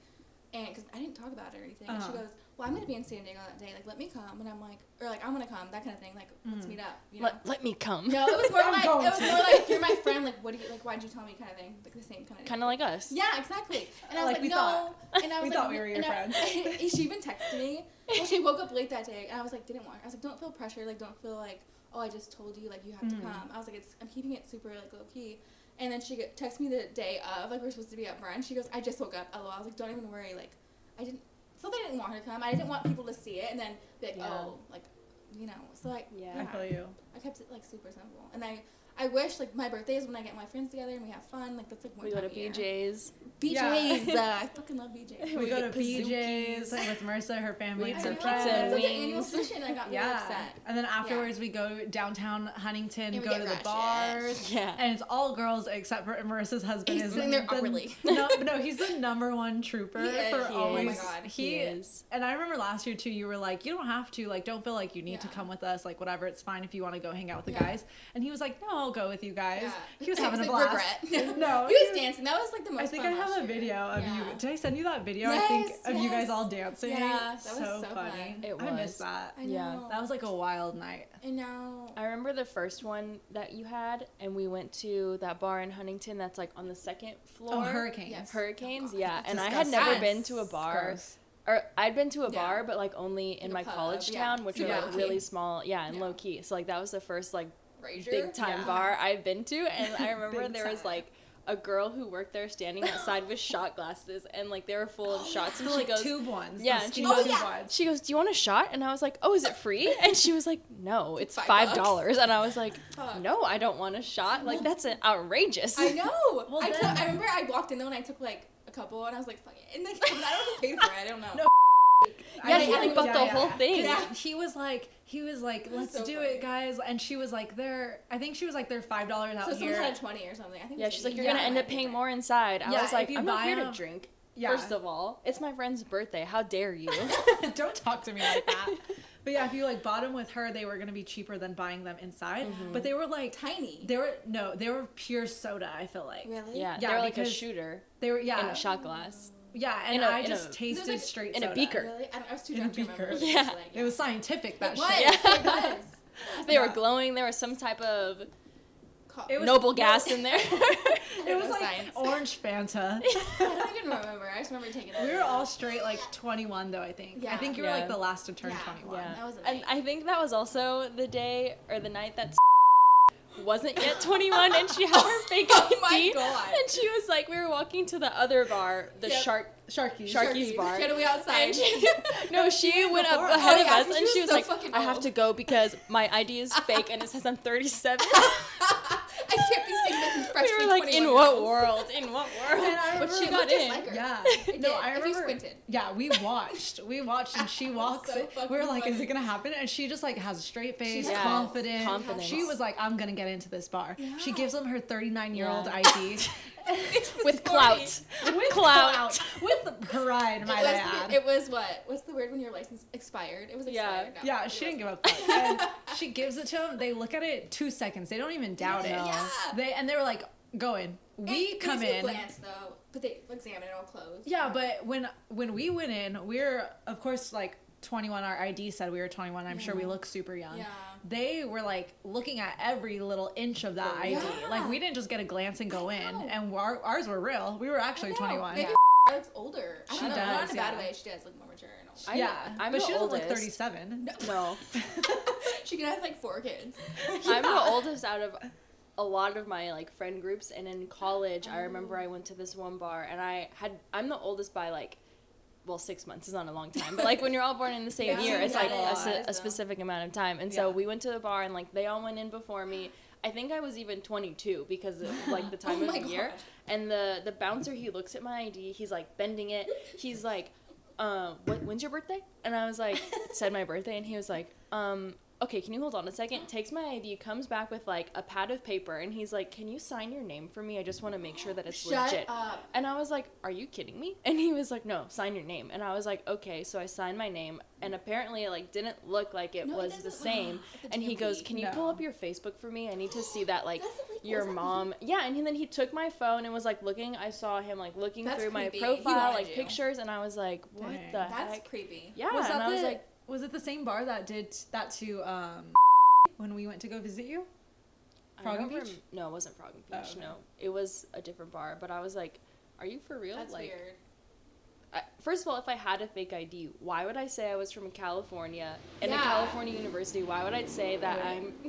And because I didn't talk about it or anything, and she Uh-huh. goes, "Well, I'm gonna be in San Diego that day. Like, let me come." And I'm like, or like, I'm gonna come. That kind of thing. Like, let's Mhm. meet up. You know. Let, let me come. no, it was more [laughs] like going it was more like you're my friend. Like, what do you like? Why'd you tell me? Kind of thing. Like the same kind of. Kind of like us. Yeah, exactly. And I was Like like, we no. thought. And I [laughs] was We like, thought we were your and I- friends. [laughs] she even texted me. Well, she woke up late that day, and I was like, didn't want. I was like, don't feel pressure. Like, don't feel like, oh, I just told you, like, you have Mhm. to come. I was like, it's. I'm keeping it super like low key. And then she get- texted me the day of, like, we're supposed to be at brunch. She goes, I just woke up. LOL. I was like, don't even worry. Like, I didn't. It's not that I didn't want her to come. I didn't want people to see it and then be like, Yeah. oh, like, you know. So I. Yeah. I feel you. I kept it like super simple, and I. I wish like my birthday is when I get my friends together and we have fun. Like that's like one We go to a year. BJ's. BJ's. uh, [laughs] I fucking love BJ's. We, We go to get BJ's Pizookies. with Marissa, her family, We and eat her pizza friends. and That's an annual wings. tradition. I got really Yeah. upset. And then afterwards, we go downtown Huntington, And go to the bars. Yeah. And it's all girls except for Marissa's husband. He's is sitting there the, awkwardly. [laughs] No, no, he's the number one trooper He is. for He always. is. Oh my God. He, He is. And I remember last year too. You were like, you don't have to. Like, don't feel like you need to come with us. Like, whatever. It's fine if you want to go hang out with the Yeah. guys. And he was like, no, I'll go with you guys. Yeah. He was I [laughs] having a like, blast. Regret. [laughs] no, he was dancing. That was like the most. I think fun I have last a year. video of Yeah. you. Did I send you that video? I think Yes, of you guys all dancing. Yeah, that was so, so funny. fun. It I miss was. that. I Yeah. That was like a wild night. I know. I remember the first one that you had, and we went to that bar in Huntington that's like on the second floor. Oh, hurricanes. Yes. Hurricanes, Oh, yeah. that's And I had never disgusting. been to a bar, Gross. or I'd been to a Yeah. bar, but like only in Like my pub, college yeah. town, which Super are low like really small, yeah, and Yeah. low key. So like that was the first like Big time Yeah. bar I've been to, and I [laughs] remember there was like a girl who worked there standing outside with shot glasses, and like they were full of Oh, [gasps] shots, and she like goes. tube ones. Yeah, and she skinny goes- Oh, yeah. She goes, "Do you want a shot?" And I was like, "Oh, is it free?" [laughs] And she was like, "No, it's Five dollars." And I was like, [laughs] Fuck. "No, I don't want a shot. Like that's outrageous." I know. Well, I, took, I remember I walked in though and I took like a couple and I was like, fuck it. And like, I don't know who paid for it. I don't know. No. Yeah, I he think- like bought the whole thing. Yeah. He was like, he was like, let's so do funny. it, guys. And she was like, they're, I think she was like, they're five dollars out So someone here. had a 20 or something. I think Yeah, it's she's like, "You're gonna end up paying more inside." I Yeah, was like, "I'm not here to drink." yeah. First of all, it's my friend's birthday. How dare you? [laughs] [laughs] Don't talk to me like that. But yeah, if you like bought them with her, they were gonna be cheaper than buying them inside. Mhm. But they were like, tiny. they were no, they were pure soda. I feel like really? yeah, Yeah, they're like a shooter they were yeah, in a shot glass. Yeah. And in a- I just a- tasted like- straight in a beaker. Really? I, I was too In a drunk to remember. beaker. what it Yeah. It was scientific. That It was. shit. Yeah. It was. [laughs] They were glowing. There was some type of It was- noble gas in there. [laughs] It was like science. [laughs] orange Fanta. I don't even remember. I just remember taking it. we were all straight like 21 though. I think. Yeah. I think you were Yeah. like the last to turn Yeah. 21. yeah, That was and. I think that was also the day or the night that wasn't yet [laughs] 21, and she had her fake Oh my ID. God. And she was like, we were walking to the other bar, the Yep. shark. Sharky. Sharky's bar. She had to wait outside. And she, [laughs] no, she went up ahead Oh, of yeah, us, she and was she was so like, "I have to go because my ID is fake and it says I'm 37." [laughs] I I can't be seeing this we were like, in what world? In what [laughs] world? And I But she got in. like her. Yeah. It [laughs] no, did, I if you remember. squinted. [laughs] Yeah, we watched. We watched, and she walks. So in. we were fucking like, "Is it gonna happen?" And she just like has a straight face, has confident. confidence. She was like, "I'm gonna get into this bar." She gives him her 39 year old Yeah. ID [laughs] With clout. with clout. with pride, It might was, I add. it was what? What's the word when your license expired? It was Yeah. expired. No, yeah, she didn't give up. [laughs] She gives it to them. They look at it two seconds. They don't even doubt it. Yeah. They and they were like, "Go in." We It- come they in. Glance though, but they examine it all closed. Yeah, but when when we went in, we are of course like 21. Our ID said we were 21. I'm sure we look super young. Yeah. They were like looking at every little inch of that ID. Yeah. Like we didn't just get a glance and go in, and our, ours were real. We were I actually know. 21. Maybe looks older. I She don't know. Not in a bad yeah. way. She does look more mature and old. I- yeah, I'm but the she doesn't look 37. No. [laughs] [laughs] she can have like four kids. [laughs] I'm the oldest out of a lot of my like friend groups and in college I oh. remember I went to this one bar and I had I'm the oldest by like well six months is not a long time but like when you're all born in the same [laughs] Yeah. year it's like a, a specific amount of time and so Yeah. we went to the bar and like they all went in before me I think I was even 22 because of like the [laughs] time Oh of the year gosh. and the the bouncer he looks at my ID he's like bending it he's like uh, what, when's your birthday? And I was like, said my birthday, and he was like, um, okay, can you hold on a second? Takes my ID, comes back with like a pad of paper, and he's like, can you sign your name for me? I just want to make sure that it's Shut legit. up. And I was like, are you kidding me? And he was like, no, sign your name. And I was like, okay. So I signed my name, and apparently it like didn't look like it No, it was the doesn't. same. At the and he goes, can you pull up your Facebook for me? I need to see that like your was that mom. Yeah, and then he took my phone and was like looking. I saw him like looking That's through my creepy. He profile, like you. pictures, and I was like, what Dang. the That's heck? creepy. Yeah, was and that I was like, was it the same bar that did that to um when we went to go visit you? Frog I and don't Peach? rem- no, it wasn't Frog and Oh, Peach. okay. No, it was a different bar. But I was like, are you for real? That's like, weird. I, first of all, if I had a fake ID, why would I say I was from California in a Yeah. California university? Why would I say that I'm? [laughs]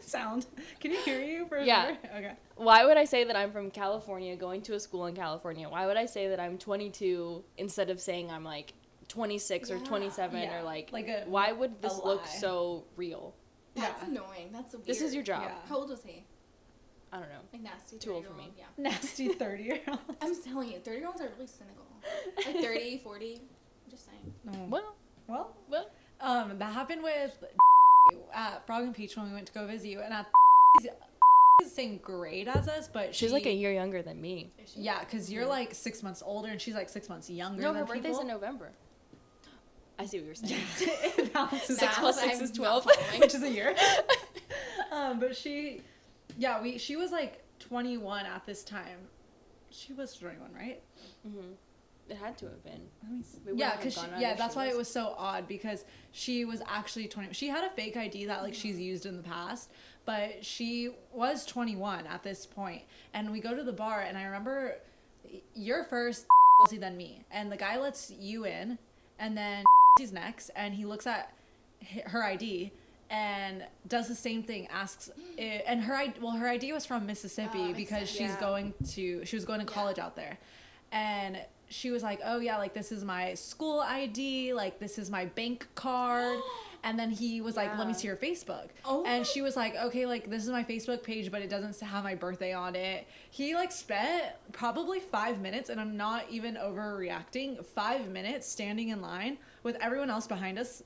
Sound. Can you hear you for Yeah. minute? Okay. why would I say that I'm from California, going to a school in California? Why would I say that I'm 22 instead of saying I'm like 26 or 27 Yeah, or like? like a- why would this look so real? That's Yeah. annoying. That's weird. This is your job. Yeah. How old was he? I don't know. Like nasty. Too old for me. Yeah. Nasty [laughs] 30 year old. I'm telling you, 30 year olds are really cynical. [laughs] Like 30, 40. I'm just saying. Well, well, well, um, that happened with [laughs] at Frog and Peach when we went to go visit you, and at is the same grade as us, but she's she, like a year younger than me. Yeah, because you're like six months older, and she's like six months younger. No, than her birthday's people. in November. I see what you're saying. it balances Six Math, six I'm is 12. [laughs] which is a year. [laughs] um, but she, yeah, we she was like 21 at this time. She was 21, right? Mm-hmm. It had to have been. Let me see. We yeah, because yeah, that's why it was. was so odd because she was actually 20. She had a fake ID that like she's used in the past, but she was 21 at this point. And we go to the bar, and I remember you're first, [laughs] then me, and the guy lets you in, and then he's next, and he looks at her ID. And does the same thing. Asks, i- and her ID. Well, her ID was from Mississippi Oh, because sense. she's Yeah. going to. She was going to Yeah. college out there, and she was like, "Oh yeah, like this is my school ID, like this is my bank card." [gasps] and then he was like, "Let me see your Facebook." Oh and she was like, "Okay, like this is my Facebook page, but it doesn't have my birthday on it." He like spent probably 5 minutes and I'm not even overreacting, 5 minutes standing in line with everyone else behind us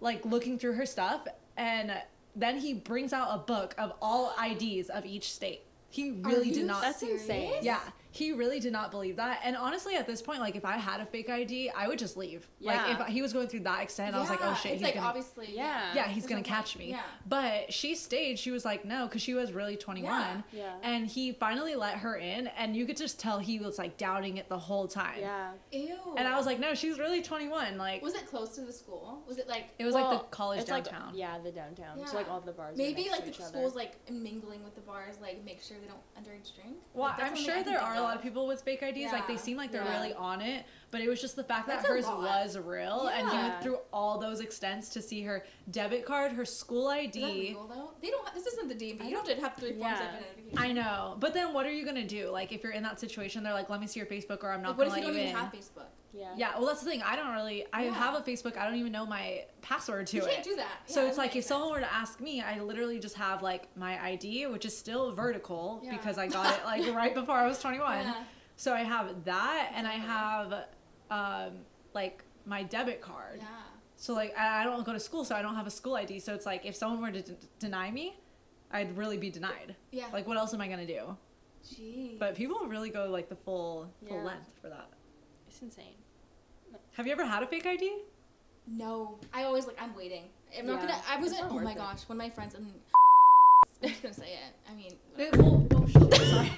like looking through her stuff and then he brings out a book of all IDs of each state. He really did not That's insane. yeah, he really did not believe that. And honestly, at this point, like if I had a fake ID, I would just leave. Yeah. Like if he was going through that extent, I was like, oh shit, It's he's like gonna. obviously. Yeah. yeah, he's There's gonna no catch point. me. Yeah. But she stayed. She was like, no, because she was really 21. Yeah. Yeah. And he finally let her in, and you could just tell he was like doubting it the whole time. Yeah. Ew. And I was like, no, she's really 21. Like, Was it close to the school? Was it like? it was Well, like the college it's like- downtown. yeah, the downtown. So Yeah. like all the bars. are Maybe next like to the each other. schools like mingling with the bars, like make sure they don't underage drink. Well, Like, that's I'm something sure there are a lot of people with fake IDs. Like they seem like they're Yeah. really on it, but it was just the fact that That's a hers lot. was real, and he went through all those extents to see her debit card, her school Is that ID. legal though? They don't. This isn't the DMV. You don't have to have three forms Yeah. of identification. I know, but then what are you gonna do? Like if you're in that situation, they're like, "Let me see your Facebook," or "I'm not Like, what gonna if you let don't you even in." have Facebook? Yeah. Yeah, well, that's the thing. I don't really. I Yeah. have a Facebook. I don't even know my password to You it. can't do that. So Yeah, it's that like if makes someone were to ask me, I literally just have like my ID, which is still vertical Yeah. because I [laughs] got it like right before I was 21. Yeah. So I have that, and I have um, like my debit card. Yeah. So like I don't go to school, so I don't have a school ID. So it's like if someone were to d- deny me, I'd really be denied. Yeah. Like what else am I gonna do? Jeez. But people really go like the full full length for that. It's insane. Have you ever had a fake ID? No, I always like I'm waiting. I'm not Yeah, gonna. I wasn't. Oh my it. gosh, one of my friends. I'm, [laughs] I'm just gonna say it. I mean, It- well, well, [laughs] sorry.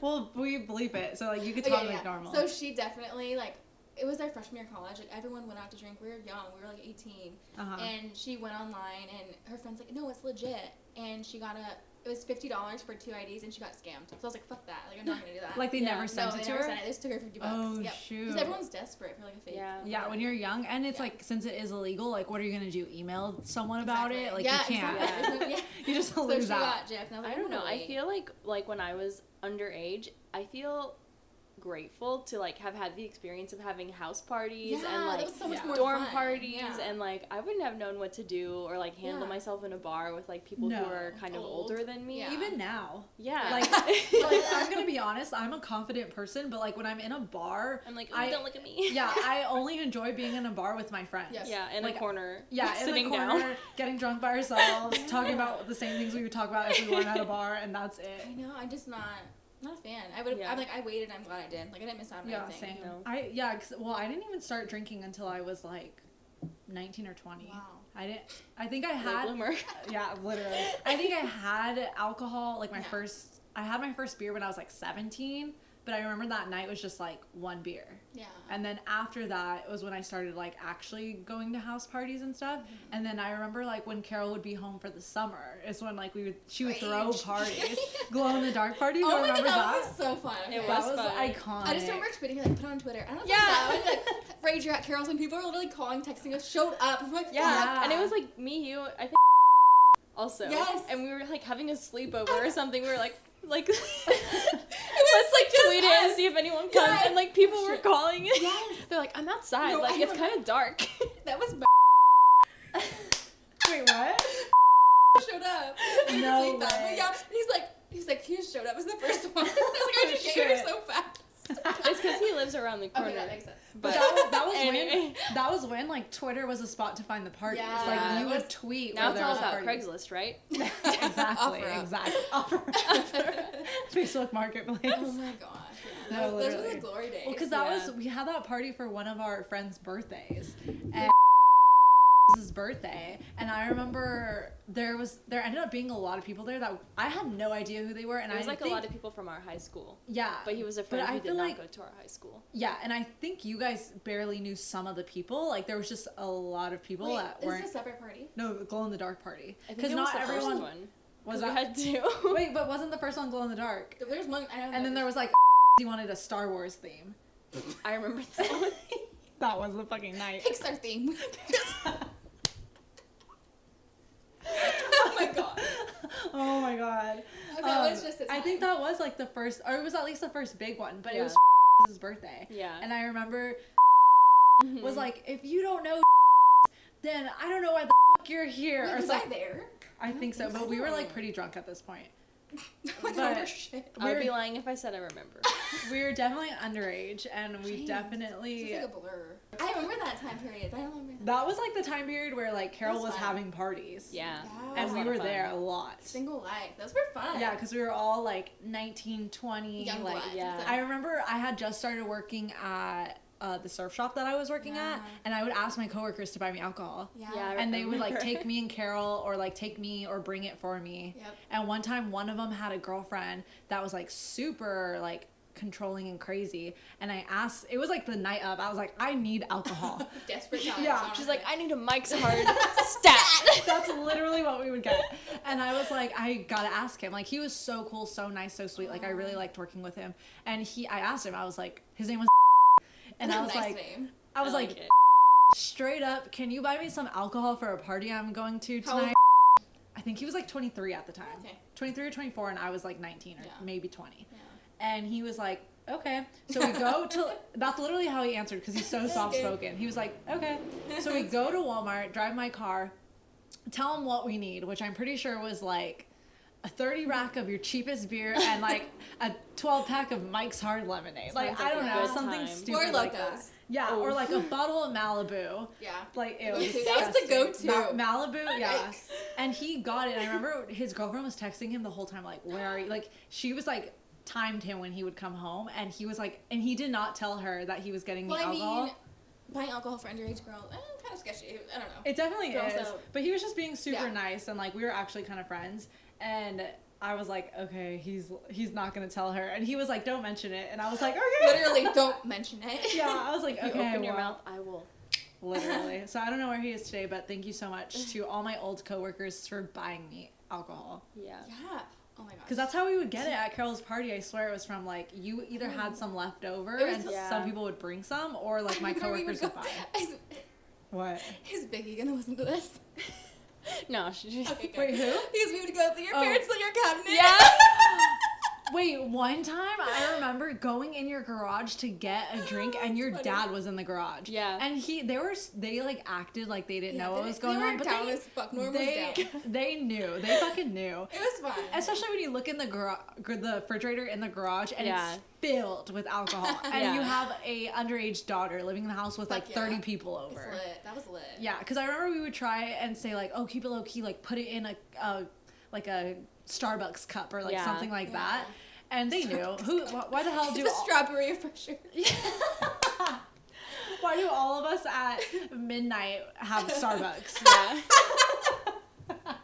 well, we bleep it, so like you could Okay, talk yeah. like normal. So she definitely like. It was our freshman year of college. Like everyone went out to drink. We were young. We were like 18. uh-huh. And she went online, and her friend's like, "No, it's legit." And she got a. It was fifty dollars for two IDs, and she got scammed. So I was like, "Fuck that! Like I'm not gonna do that." like they Yeah. never sent no, it they to never her. sent it. They just took her fifty bucks. Oh, yep. shoot. Because everyone's desperate for like a fake. Yeah. Yeah, when you're young, and it's Yeah. like since it is illegal, like what are you gonna do? Email someone about Exactly. it? Like yeah, you can't. Exactly. [laughs] yeah. you just So lose she out. got gypped, and I was like, I don't know. I feel like like when I was underage, I feel grateful to like have had the experience of having house parties yeah, and like was so much yeah. dorm fun. parties Yeah. and like I wouldn't have known what to do or like handle Yeah. myself in a bar with like people No. who are kind of older than me. Yeah. Even now, Yeah. like, [laughs] like I'm gonna be honest, I'm a confident person, but like when I'm in a bar, I'm like, oh, I- don't look at me. [laughs] yeah, I [laughs] only enjoy being in a bar with my friends. Yes. yeah, in Like, a corner. Yeah, in sitting the corner, down. getting drunk by ourselves, talking about the same things we would talk about if we weren't at a bar, and that's it. I know. I'm just not not a fan. I would. Yeah. I'm like I waited. I'm glad I did. Like I didn't miss out on Yeah, anything. same. No. I yeah, 'cause- well, I didn't even start drinking until I was like 19 or 20. Wow. I didn't. I think I had. bloomer. [laughs] Yeah, literally. I think I had alcohol like my Yeah. first. I had my first beer when I was like 17, but I remember that night was just like one beer. Yeah. And then after that was when I started like actually going to house parties and stuff. Mm-hmm. And then I remember like when Carol would be home for the summer is when like we would she would throw [laughs] parties, glow in the dark parties. Oh you my god, that that? was so fun. It Okay. that was was fun. iconic. I just remember tweeting like put on Twitter. I don't know Yeah. yeah. that was like Rage at Carol's and people were literally calling, texting us, showed up. I'm like, Yeah. Yeah. And it was like me, you, I think also. Yes. And we were like having a sleepover or something. We were like like let's like tweet it and us. see if anyone comes. Yeah. And like people were calling. Yes. [laughs] They're like, I'm outside. No, like I it's kind of dark. [laughs] that was [laughs] Wait, what? showed up. No Tweet that. But way. yeah, he's like, he's like, he showed up as the first one. I was like, I just get here so fast. it's because he lives around the corner. Okay, that makes sense. But that was, that was anyway. when that was when like Twitter was a spot to find the parties. Yeah, like you it would tweet. now it's all was about. Craigslist, right? exactly, Offer exactly. Offer. Facebook Marketplace. Oh my gosh. Yeah. No, Those- Those were the glory days. Well, because that Yeah. was we had that party for one of our friends' birthdays, [laughs] and his birthday, and I remember there was there ended up being a lot of people there that I had no idea who they were, and It was I like think, a lot of people from our high school. yeah, But he was a But friend I who feel did not like- go to our high school. yeah, and I think you guys barely knew some of the people. Like there was just a lot of people Wait, that is weren't this a separate party? no glow in the dark party because not the everyone first one. was 'Cause that. we had two. [laughs] Wait, but wasn't the first one glow in the dark? There's one. I know. And then there was like he wanted a Star Wars theme. I remember that. [laughs] That was the fucking night. Pixar theme. [laughs] oh my god. oh my god. Was Um, just. a I think that was like the first, or it was at least the first big one, but it was his birthday. Yeah. And I remember Mhm. was like, if you don't know, then I don't know why the fuck you're here. Wait, or was I there? I think so, but we were like pretty drunk at this point. [laughs] I don't But- remember shit. I would be lying if I said I remember. We [laughs] were definitely underage, and we Jeez. definitely. It's like a blur. I remember that time period, but I don't remember that. that was like the time period where like Carol That's was having parties. Yeah. That And we were there a lot. Single life. Those were fun. Yeah, because we were all like 19, 20. Young like, blood. yeah. I remember I had just started working at uh, the surf shop that I was working at, and I would ask my coworkers to buy me alcohol. Yeah. Yeah, And they would like take me and [laughs] Carol, or like take me or bring it for me. Yep. And one time, one of them had a girlfriend that was like super like controlling and crazy. And I asked, it was like the night of, I was like, I need alcohol. [laughs] Desperate times. Yeah. She's like, I need a Mike's Hard [laughs] stat. That's literally what we would get. And I was like, I gotta ask him. Like he was so cool, so nice, so sweet. Like I really liked working with him. And he, I asked him. I was like, his name was. And I was nice like, name. I was like, it. straight up, can you buy me some alcohol for a party I'm going to tonight? I think he was like 23 at the time. Okay. 23 or 24, and I was like 19 or Yeah. maybe 20. Yeah. and he was like, "Okay." So we go to. [laughs] That's literally how he answered because he's so soft spoken. He was like, "Okay." So we go to Walmart, drive my car, tell him what we need, which I'm pretty sure was like a 30 rack of your cheapest beer and like a 12 pack of Mike's Hard Lemonade. Like, Sounds I don't know, something time. stupid Or like that. Locos. Yeah, or like a bottle of Malibu. Yeah. Like it was too. That was the go-to. Ma- Malibu, yeah. And he got it. I remember his girlfriend was texting him the whole time, like, "Where are you?" Like she was like timed him when he would come home, and he was like, and he did not tell her that he was getting the Well, I alcohol. mean, buying alcohol for underage girls, eh, kind of sketchy. I don't know. It definitely Girls is. out. But he was just being super Yeah. nice and like we were actually kind of friends and I was like, okay, he's he's not gonna tell her, and he was like, don't mention it, and I was like, okay. Literally, [laughs] don't mention it. Yeah, I was like, [laughs] You okay, open your mouth, I will. literally. [laughs] So I don't know where he is today, but thank you so much to all my old coworkers for buying me alcohol, Yeah. Yeah. Oh my gosh. because that's how we would get it at Carol's party. I swear it was from like you either had mm. some left over, was- and Yeah. some people would bring some, or like my I remember we coworkers would would go- buy. Is, What? is Biggie gonna listen to this? No, she just. Okay, [laughs] good. Wait, who? Because we would go to your Oh. parents' your cabinet. Yeah. [laughs] Wait, one time I remember going in your garage to get a [gasps] drink, and your dad was in the garage. Yeah. and he they were they like acted like they didn't Yeah, know they- what was they going were on, but down they as fuck. Norm was they [laughs] they knew they fucking knew. It was fun. Especially when you look in the garage, the refrigerator in the garage, and Yeah. it's filled with alcohol, [laughs] and Yeah. you have a underage daughter living in the house with like Fuck yeah. thirty people over. lit. That was lit. Yeah, because I remember we would try and say like, "Oh, keep it low key," like put it in a, a like a Starbucks cup or like Yeah. something like Yeah. that. And they knew who. wh- Why the hell It's do a all, strawberry for sure. [laughs] why do all of us at midnight have Starbucks? [laughs] Yeah. [laughs]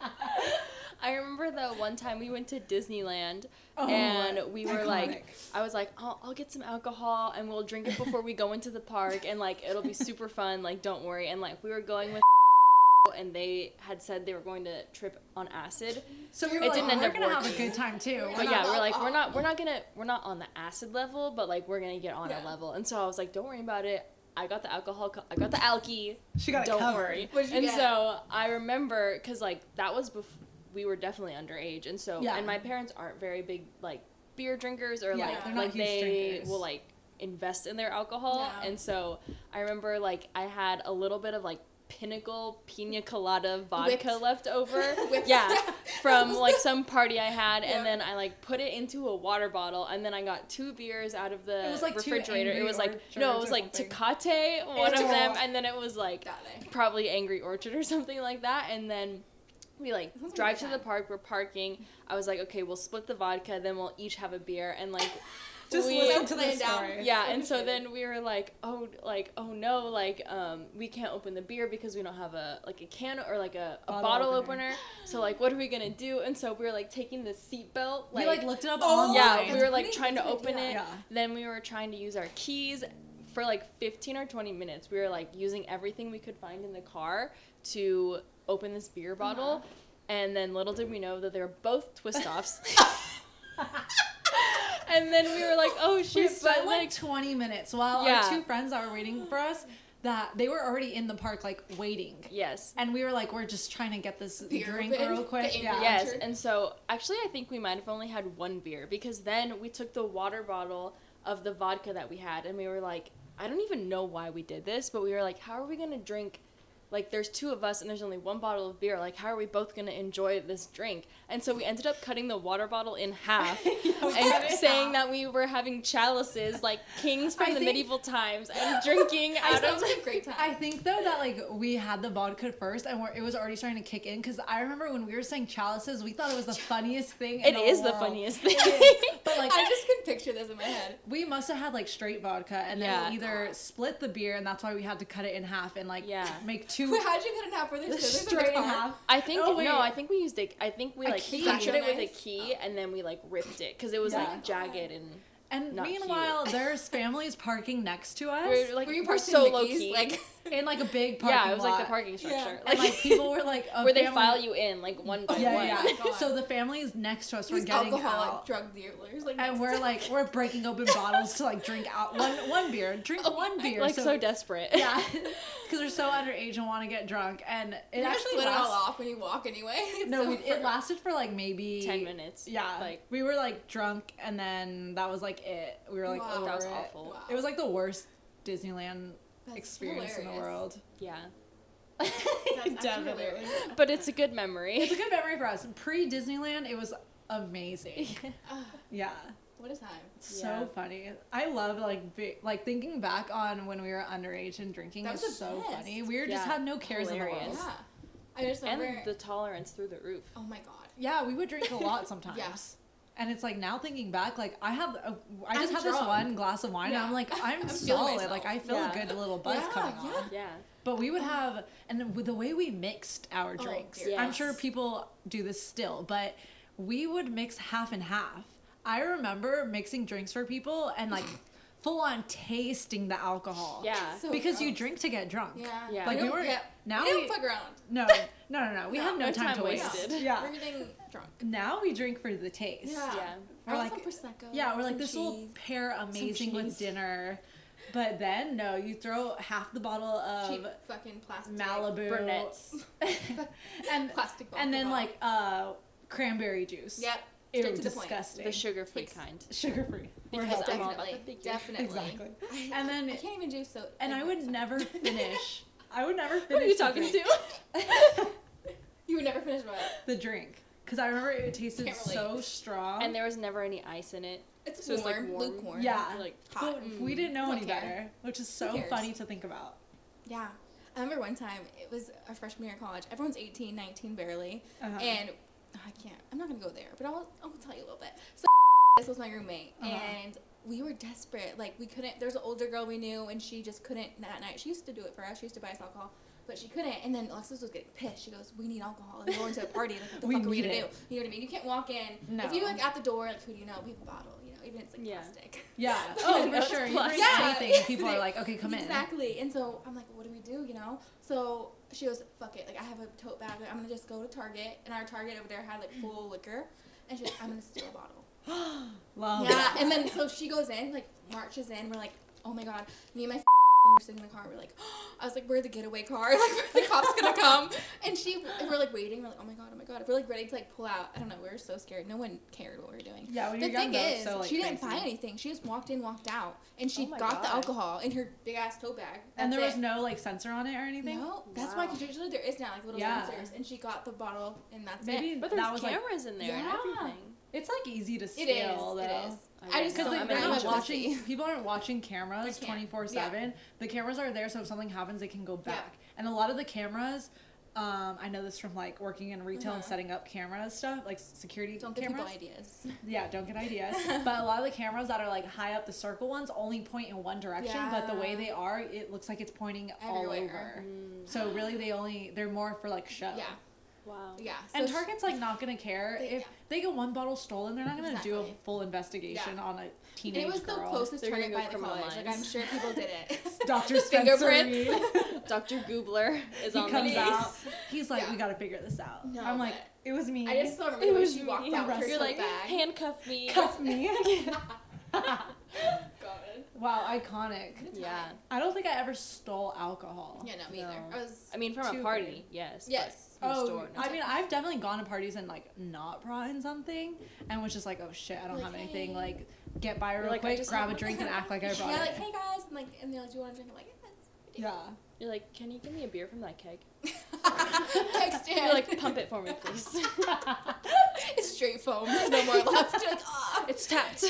I remember the one time we went to Disneyland Oh, and we were iconic. like, I was like, I'll, I'll get some alcohol and we'll drink it before we go into the park and like it'll be super fun. Like, don't worry. And like, we were going with and they had said they were going to trip on acid. So we were It like, didn't end we're up gonna have a good time too. But yeah, we're like, we're not, we're not gonna, we're not on the acid level, but like, we're gonna get on Yeah. a level. And so I was like, don't worry about it. I got the alcohol, co- I got the alky. She got don't covered. worry. And get? so I remember because like that was before we were definitely underage, and so Yeah. and my parents aren't very big like beer drinkers or Yeah, like like they drinkers. will like invest in their alcohol, Yeah. and so I remember like I had a little bit of like pinnacle pina colada vodka Whipped. left over [laughs] Whipped. yeah [laughs] from like some party i had Yeah. and then i like put it into a water bottle and then i got two beers out of the It was, like, refrigerator it was like no it was like tecate one of them and then it was like probably Angry Orchard or something like that. And then we like like a drive good to the park. We're parking. I was like, okay, we'll split the vodka. Then we'll each have a beer. And like, Just we, listen to the Laying story. yeah. And so then we were like, oh, like oh no, like um, we can't open the beer because we don't have a like a can or like a, a Bottle bottle, opener. opener. So like, what are we gonna do? And so we were like taking the seatbelt. we like looked it up Oh, online. Yeah, That's we were like trying to that's a good open idea. it. Yeah. Then we were trying to use our keys for like 15 or 20 minutes. We were like using everything we could find in the car to open this beer bottle. Uh-huh. And then little did we know that they were both twist offs. [laughs] [laughs] and then we were like, oh We spent like like 20 minutes while Yeah. our two friends that were waiting for us that they were already in the park like waiting. yes. And we were like, we're just trying to get this Beer drink opened, real quick. Yeah. Yes, and so actually, I think we might have only had one beer because then we took the water bottle of the vodka that we had, and we were like, I don't even know why we did this, but we were like, how are we gonna drink? Like, there's two of us, and there's only one bottle of beer. Like, how are we both gonna enjoy this drink? And so we ended up cutting the water bottle in half [laughs] and saying that we were having chalices like kings from I the think- medieval times and drinking [laughs] I out of. like a great time. I think though that like we had the vodka first and we're, it was already starting to kick in because I remember when we were saying chalices, we thought it was the funniest thing. It the is the funniest thing. [laughs] But like I just can picture this in my head. we must have had like straight vodka and then Yeah. we either split the beer and that's why we had to cut it in half and like Yeah. make two Wait, how'd you cut it in half? Were there scissors straight in half. I think Oh, no, I think we used it. I think we A like key. fractured it with a Nice. key, and then we like ripped it because it was Yeah. like jagged and And Not meanwhile, there's families parking next to us. we're like Were you we're parked so low Mickey's? key. Like, in like a big parking yeah, it was like the parking structure. Yeah. And like people were like [laughs] a where they file you in like one by Yeah, one. yeah. Oh. So the families next to us were getting alcoholic out. drug dealers, like and we're to- like we're breaking open [laughs] bottles to like drink out one one beer, drink oh, one beer. Like so, desperate. yeah, [laughs] because they're so underage and want to get drunk, and it you actually split it all off when you walk anyway. It's No, so we, it fun. lasted for like maybe Ten minutes. Yeah, Like we were like drunk, and then that was like it. We were like Wow. over that was it. awful. Wow. It was like the worst Disneyland That's experience in the world. Yeah. [laughs] That's [laughs] Definitely. hilarious. But it's a good memory. It's a good memory for us. Pre Disneyland, it was amazing. [laughs] Ah, Yeah. what a time. So Yeah. funny. I love like be, like thinking back on when we were underage and drinking That is was the so best. funny. We were just had no cares in the world. Yeah. I just and remember. the tolerance through the roof. oh my god. Yeah, we would drink a lot sometimes. Yeah. And it's like now thinking back, like I have, a, I just I'm had this one glass of wine, and I'm like, [laughs] I'm, I'm solid. Like I feel Yeah. a good little buzz Yeah, coming yeah. on. Yeah. But we would have, and with the way we mixed our Oh, drinks. I'm sure people do this still, but we would mix half and half. I remember mixing drinks for people and like full on tasting the alcohol. Yeah. So because you drink to get drunk. Yeah. Yeah. Like we we don't, were yeah. now we we, don't fuck around. [laughs] no no no no we No, have no, no time, time to waste. wasted. Yeah. We're getting drunk. Now we drink for the taste. Yeah. Yeah. We're I like want some prosecco. yeah, we're like some this will pair amazing with dinner. But then no, you throw half the bottle of cheap fucking plastic. Malibu Burnett's. [laughs] and Plastic. and then bottle. like uh cranberry juice. Yep. Ew, to the point. disgusting. The sugar free Takes- kind. sugar free. We're Because healthy. I'm all about Definitely. the figure. Definitely. Exactly. I, [laughs] And then I can't even do so. and I would so- never [laughs] finish. I would never finish. Who are you the talking drink. to? [laughs] You would never finish what? The drink, because I remember it tasted Can't relate. so strong. and there was never any ice in it. It's So it's, like, warm, warm. lukewarm. Yeah. Like, Hot. But we didn't know Don't any care. better, which is so cares? funny to think about. Yeah. I remember one time, it was our freshman year of college. Everyone's 18, 19 barely. Uh-huh. And I can't, I'm not going to go there, but I'll, I'll tell you a little bit. So [laughs] this was my roommate. Uh-huh. And we were desperate. Like, we couldn't, there's an older girl we knew, and she just couldn't that night. She used to do it for us. She used to buy us alcohol. But she couldn't, and then Alexis was getting pissed. She goes, "We need alcohol. Like, we're going to a party. Like, what the [laughs] We fuck are we gonna it. do? You know what I mean? You can't walk in. No. If you like at the door, like, who do you know? We have a bottle. Even if it's like Yeah. plastic. yeah. [laughs] Oh, for sure. You bring Yeah. anything, people are like, okay, come in. Exactly. And so I'm like, what do we do? You know? So she goes, fuck it. Like I have a tote bag. Like, I'm gonna just go to Target, and our Target over there had like full liquor, and she's, like, I'm gonna steal a bottle. Love [gasps] yeah. And then so she goes in, like marches in. We're like, oh my god. Me and my we're sitting in the car. We're like, [gasps] I was like, where's the getaway car? [laughs] Like, where's the cops gonna [laughs] come? And she, we're like waiting. We're like, oh my god, oh my god. We're like ready to like pull out. I don't know. We were so scared. No one cared what we were doing. Yeah, when The you're young, thing though, is, so like she didn't crazy. buy anything. She just walked in, walked out, and she Oh my got the alcohol in her big ass tote bag. And there was it. no like sensor on it or anything. No, that's why Wow. 'cause usually there is now like little Yeah. sensors, and she got the bottle, and that's Maybe it. But there's that was like cameras in there and Yeah. everything. it's like easy to It is. steal though. It is. I I just. Because don't. I'm they're not watching. People aren't watching cameras twenty four seven. The cameras are there, so if something happens, they can go Yeah. back. And a lot of the cameras, um, I know this from like working in retail and Uh-huh. setting up cameras stuff, like security Don't cameras. people ideas. Yeah, don't get ideas. [laughs] but a lot of the cameras that are like high up the circle ones only point in one direction, yeah. but the way they are, it looks like it's pointing all over. Mm. So really, they only they're more for like show. Yeah, Wow. yeah. And so she- Target's like not gonna care They- if yeah. they get one bottle stolen. They're not gonna do a full investigation on a and teenage it was the closest They're gonna Target go by the criminal college. Like. I'm sure people did it. [laughs] [laughs] Dr. Spencer fingerprints. [laughs] Dr. Gubler is he on comes the out. He's like, Yeah. we gotta figure this out. No, I'm like, it was me. I just still remember It was she walked out with her You're like, bag. handcuff me. cuff me. Wow, iconic. Yeah. I don't think I ever stole alcohol. Yeah, no, me either. I was. I mean, from a party, great. yes. but Yes. From a Oh, store, no. I mean, I've definitely gone to parties and like not brought in something, and was just like, oh shit, I don't Like, have anything. hey. Like, get by You're real like, quick, just grab a drink, and act like I brought [laughs] yeah, it. like hey guys, and like, and they're like, do you want a drink? I'm like, yes. yeah. You're like, can you give me a beer from that keg? [laughs] [laughs] Text in. You're like, pump it for me, please. it's straight foam. No more left. You're like, ah. it's tapped.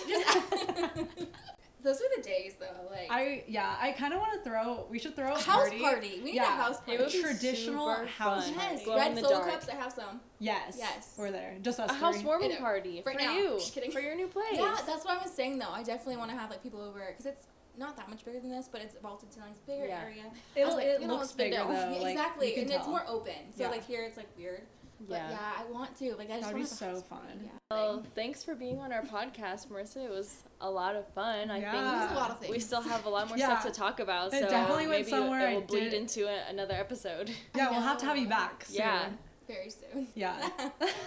Those were the days though. Like I yeah, I kind of want to throw. We should throw a house party. party. We need Yeah. a house It party. would be Traditional super house fun. party. Yes, Glow red the solo dark. cups. I have some. Yes. Yes. We're there. Just us A three. housewarming party Right for now. you. Just kidding. For your new place. Yeah, that's what I was saying though. I definitely want to have like people over because it's not that much bigger than this, but it's vaulted ceilings, bigger Yeah. area. It'll, like, it you know, looks it's bigger though. [laughs] Yeah, like, exactly, you can and it's more open. So Yeah. like here, it's like weird. But Yeah. yeah, I want to. Like, I just That'd want be so have a house fun. Yeah. Well, thanks for being on our podcast, Marissa. It was a lot of fun. I Yeah. think It was a lot of things. we still have a lot more [laughs] Yeah. stuff to talk about. It So definitely went maybe somewhere it will bleed did- into a, another episode. [laughs] Yeah, we'll have to have you back. Soon. Yeah. very soon. Yeah. [laughs]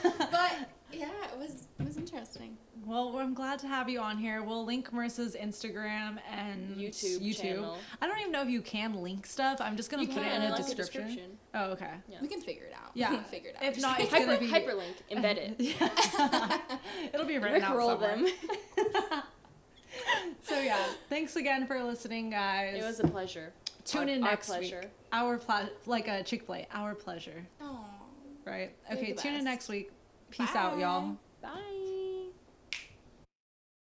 but yeah, it was it was interesting. Well, I'm glad to have you on here. We'll link Marissa's Instagram and YouTube YouTube. channel. I don't even know if you can link stuff. I'm just gonna You put can it in a like the description. Oh, okay. Yeah. We can figure it out. Yeah. We can figure it out. If not, it's Hyper, gonna be hyperlink, embed it. [laughs] Yeah. It'll be written out Rickroll somewhere. them. [laughs] So yeah, thanks again for listening, guys. it was a pleasure. Tune Our- in our next pleasure. week. Our ple- like a Chick Fil A. Our pleasure. Aw. Right. You're Okay. the Tune in next week. Peace out, y'all. Bye.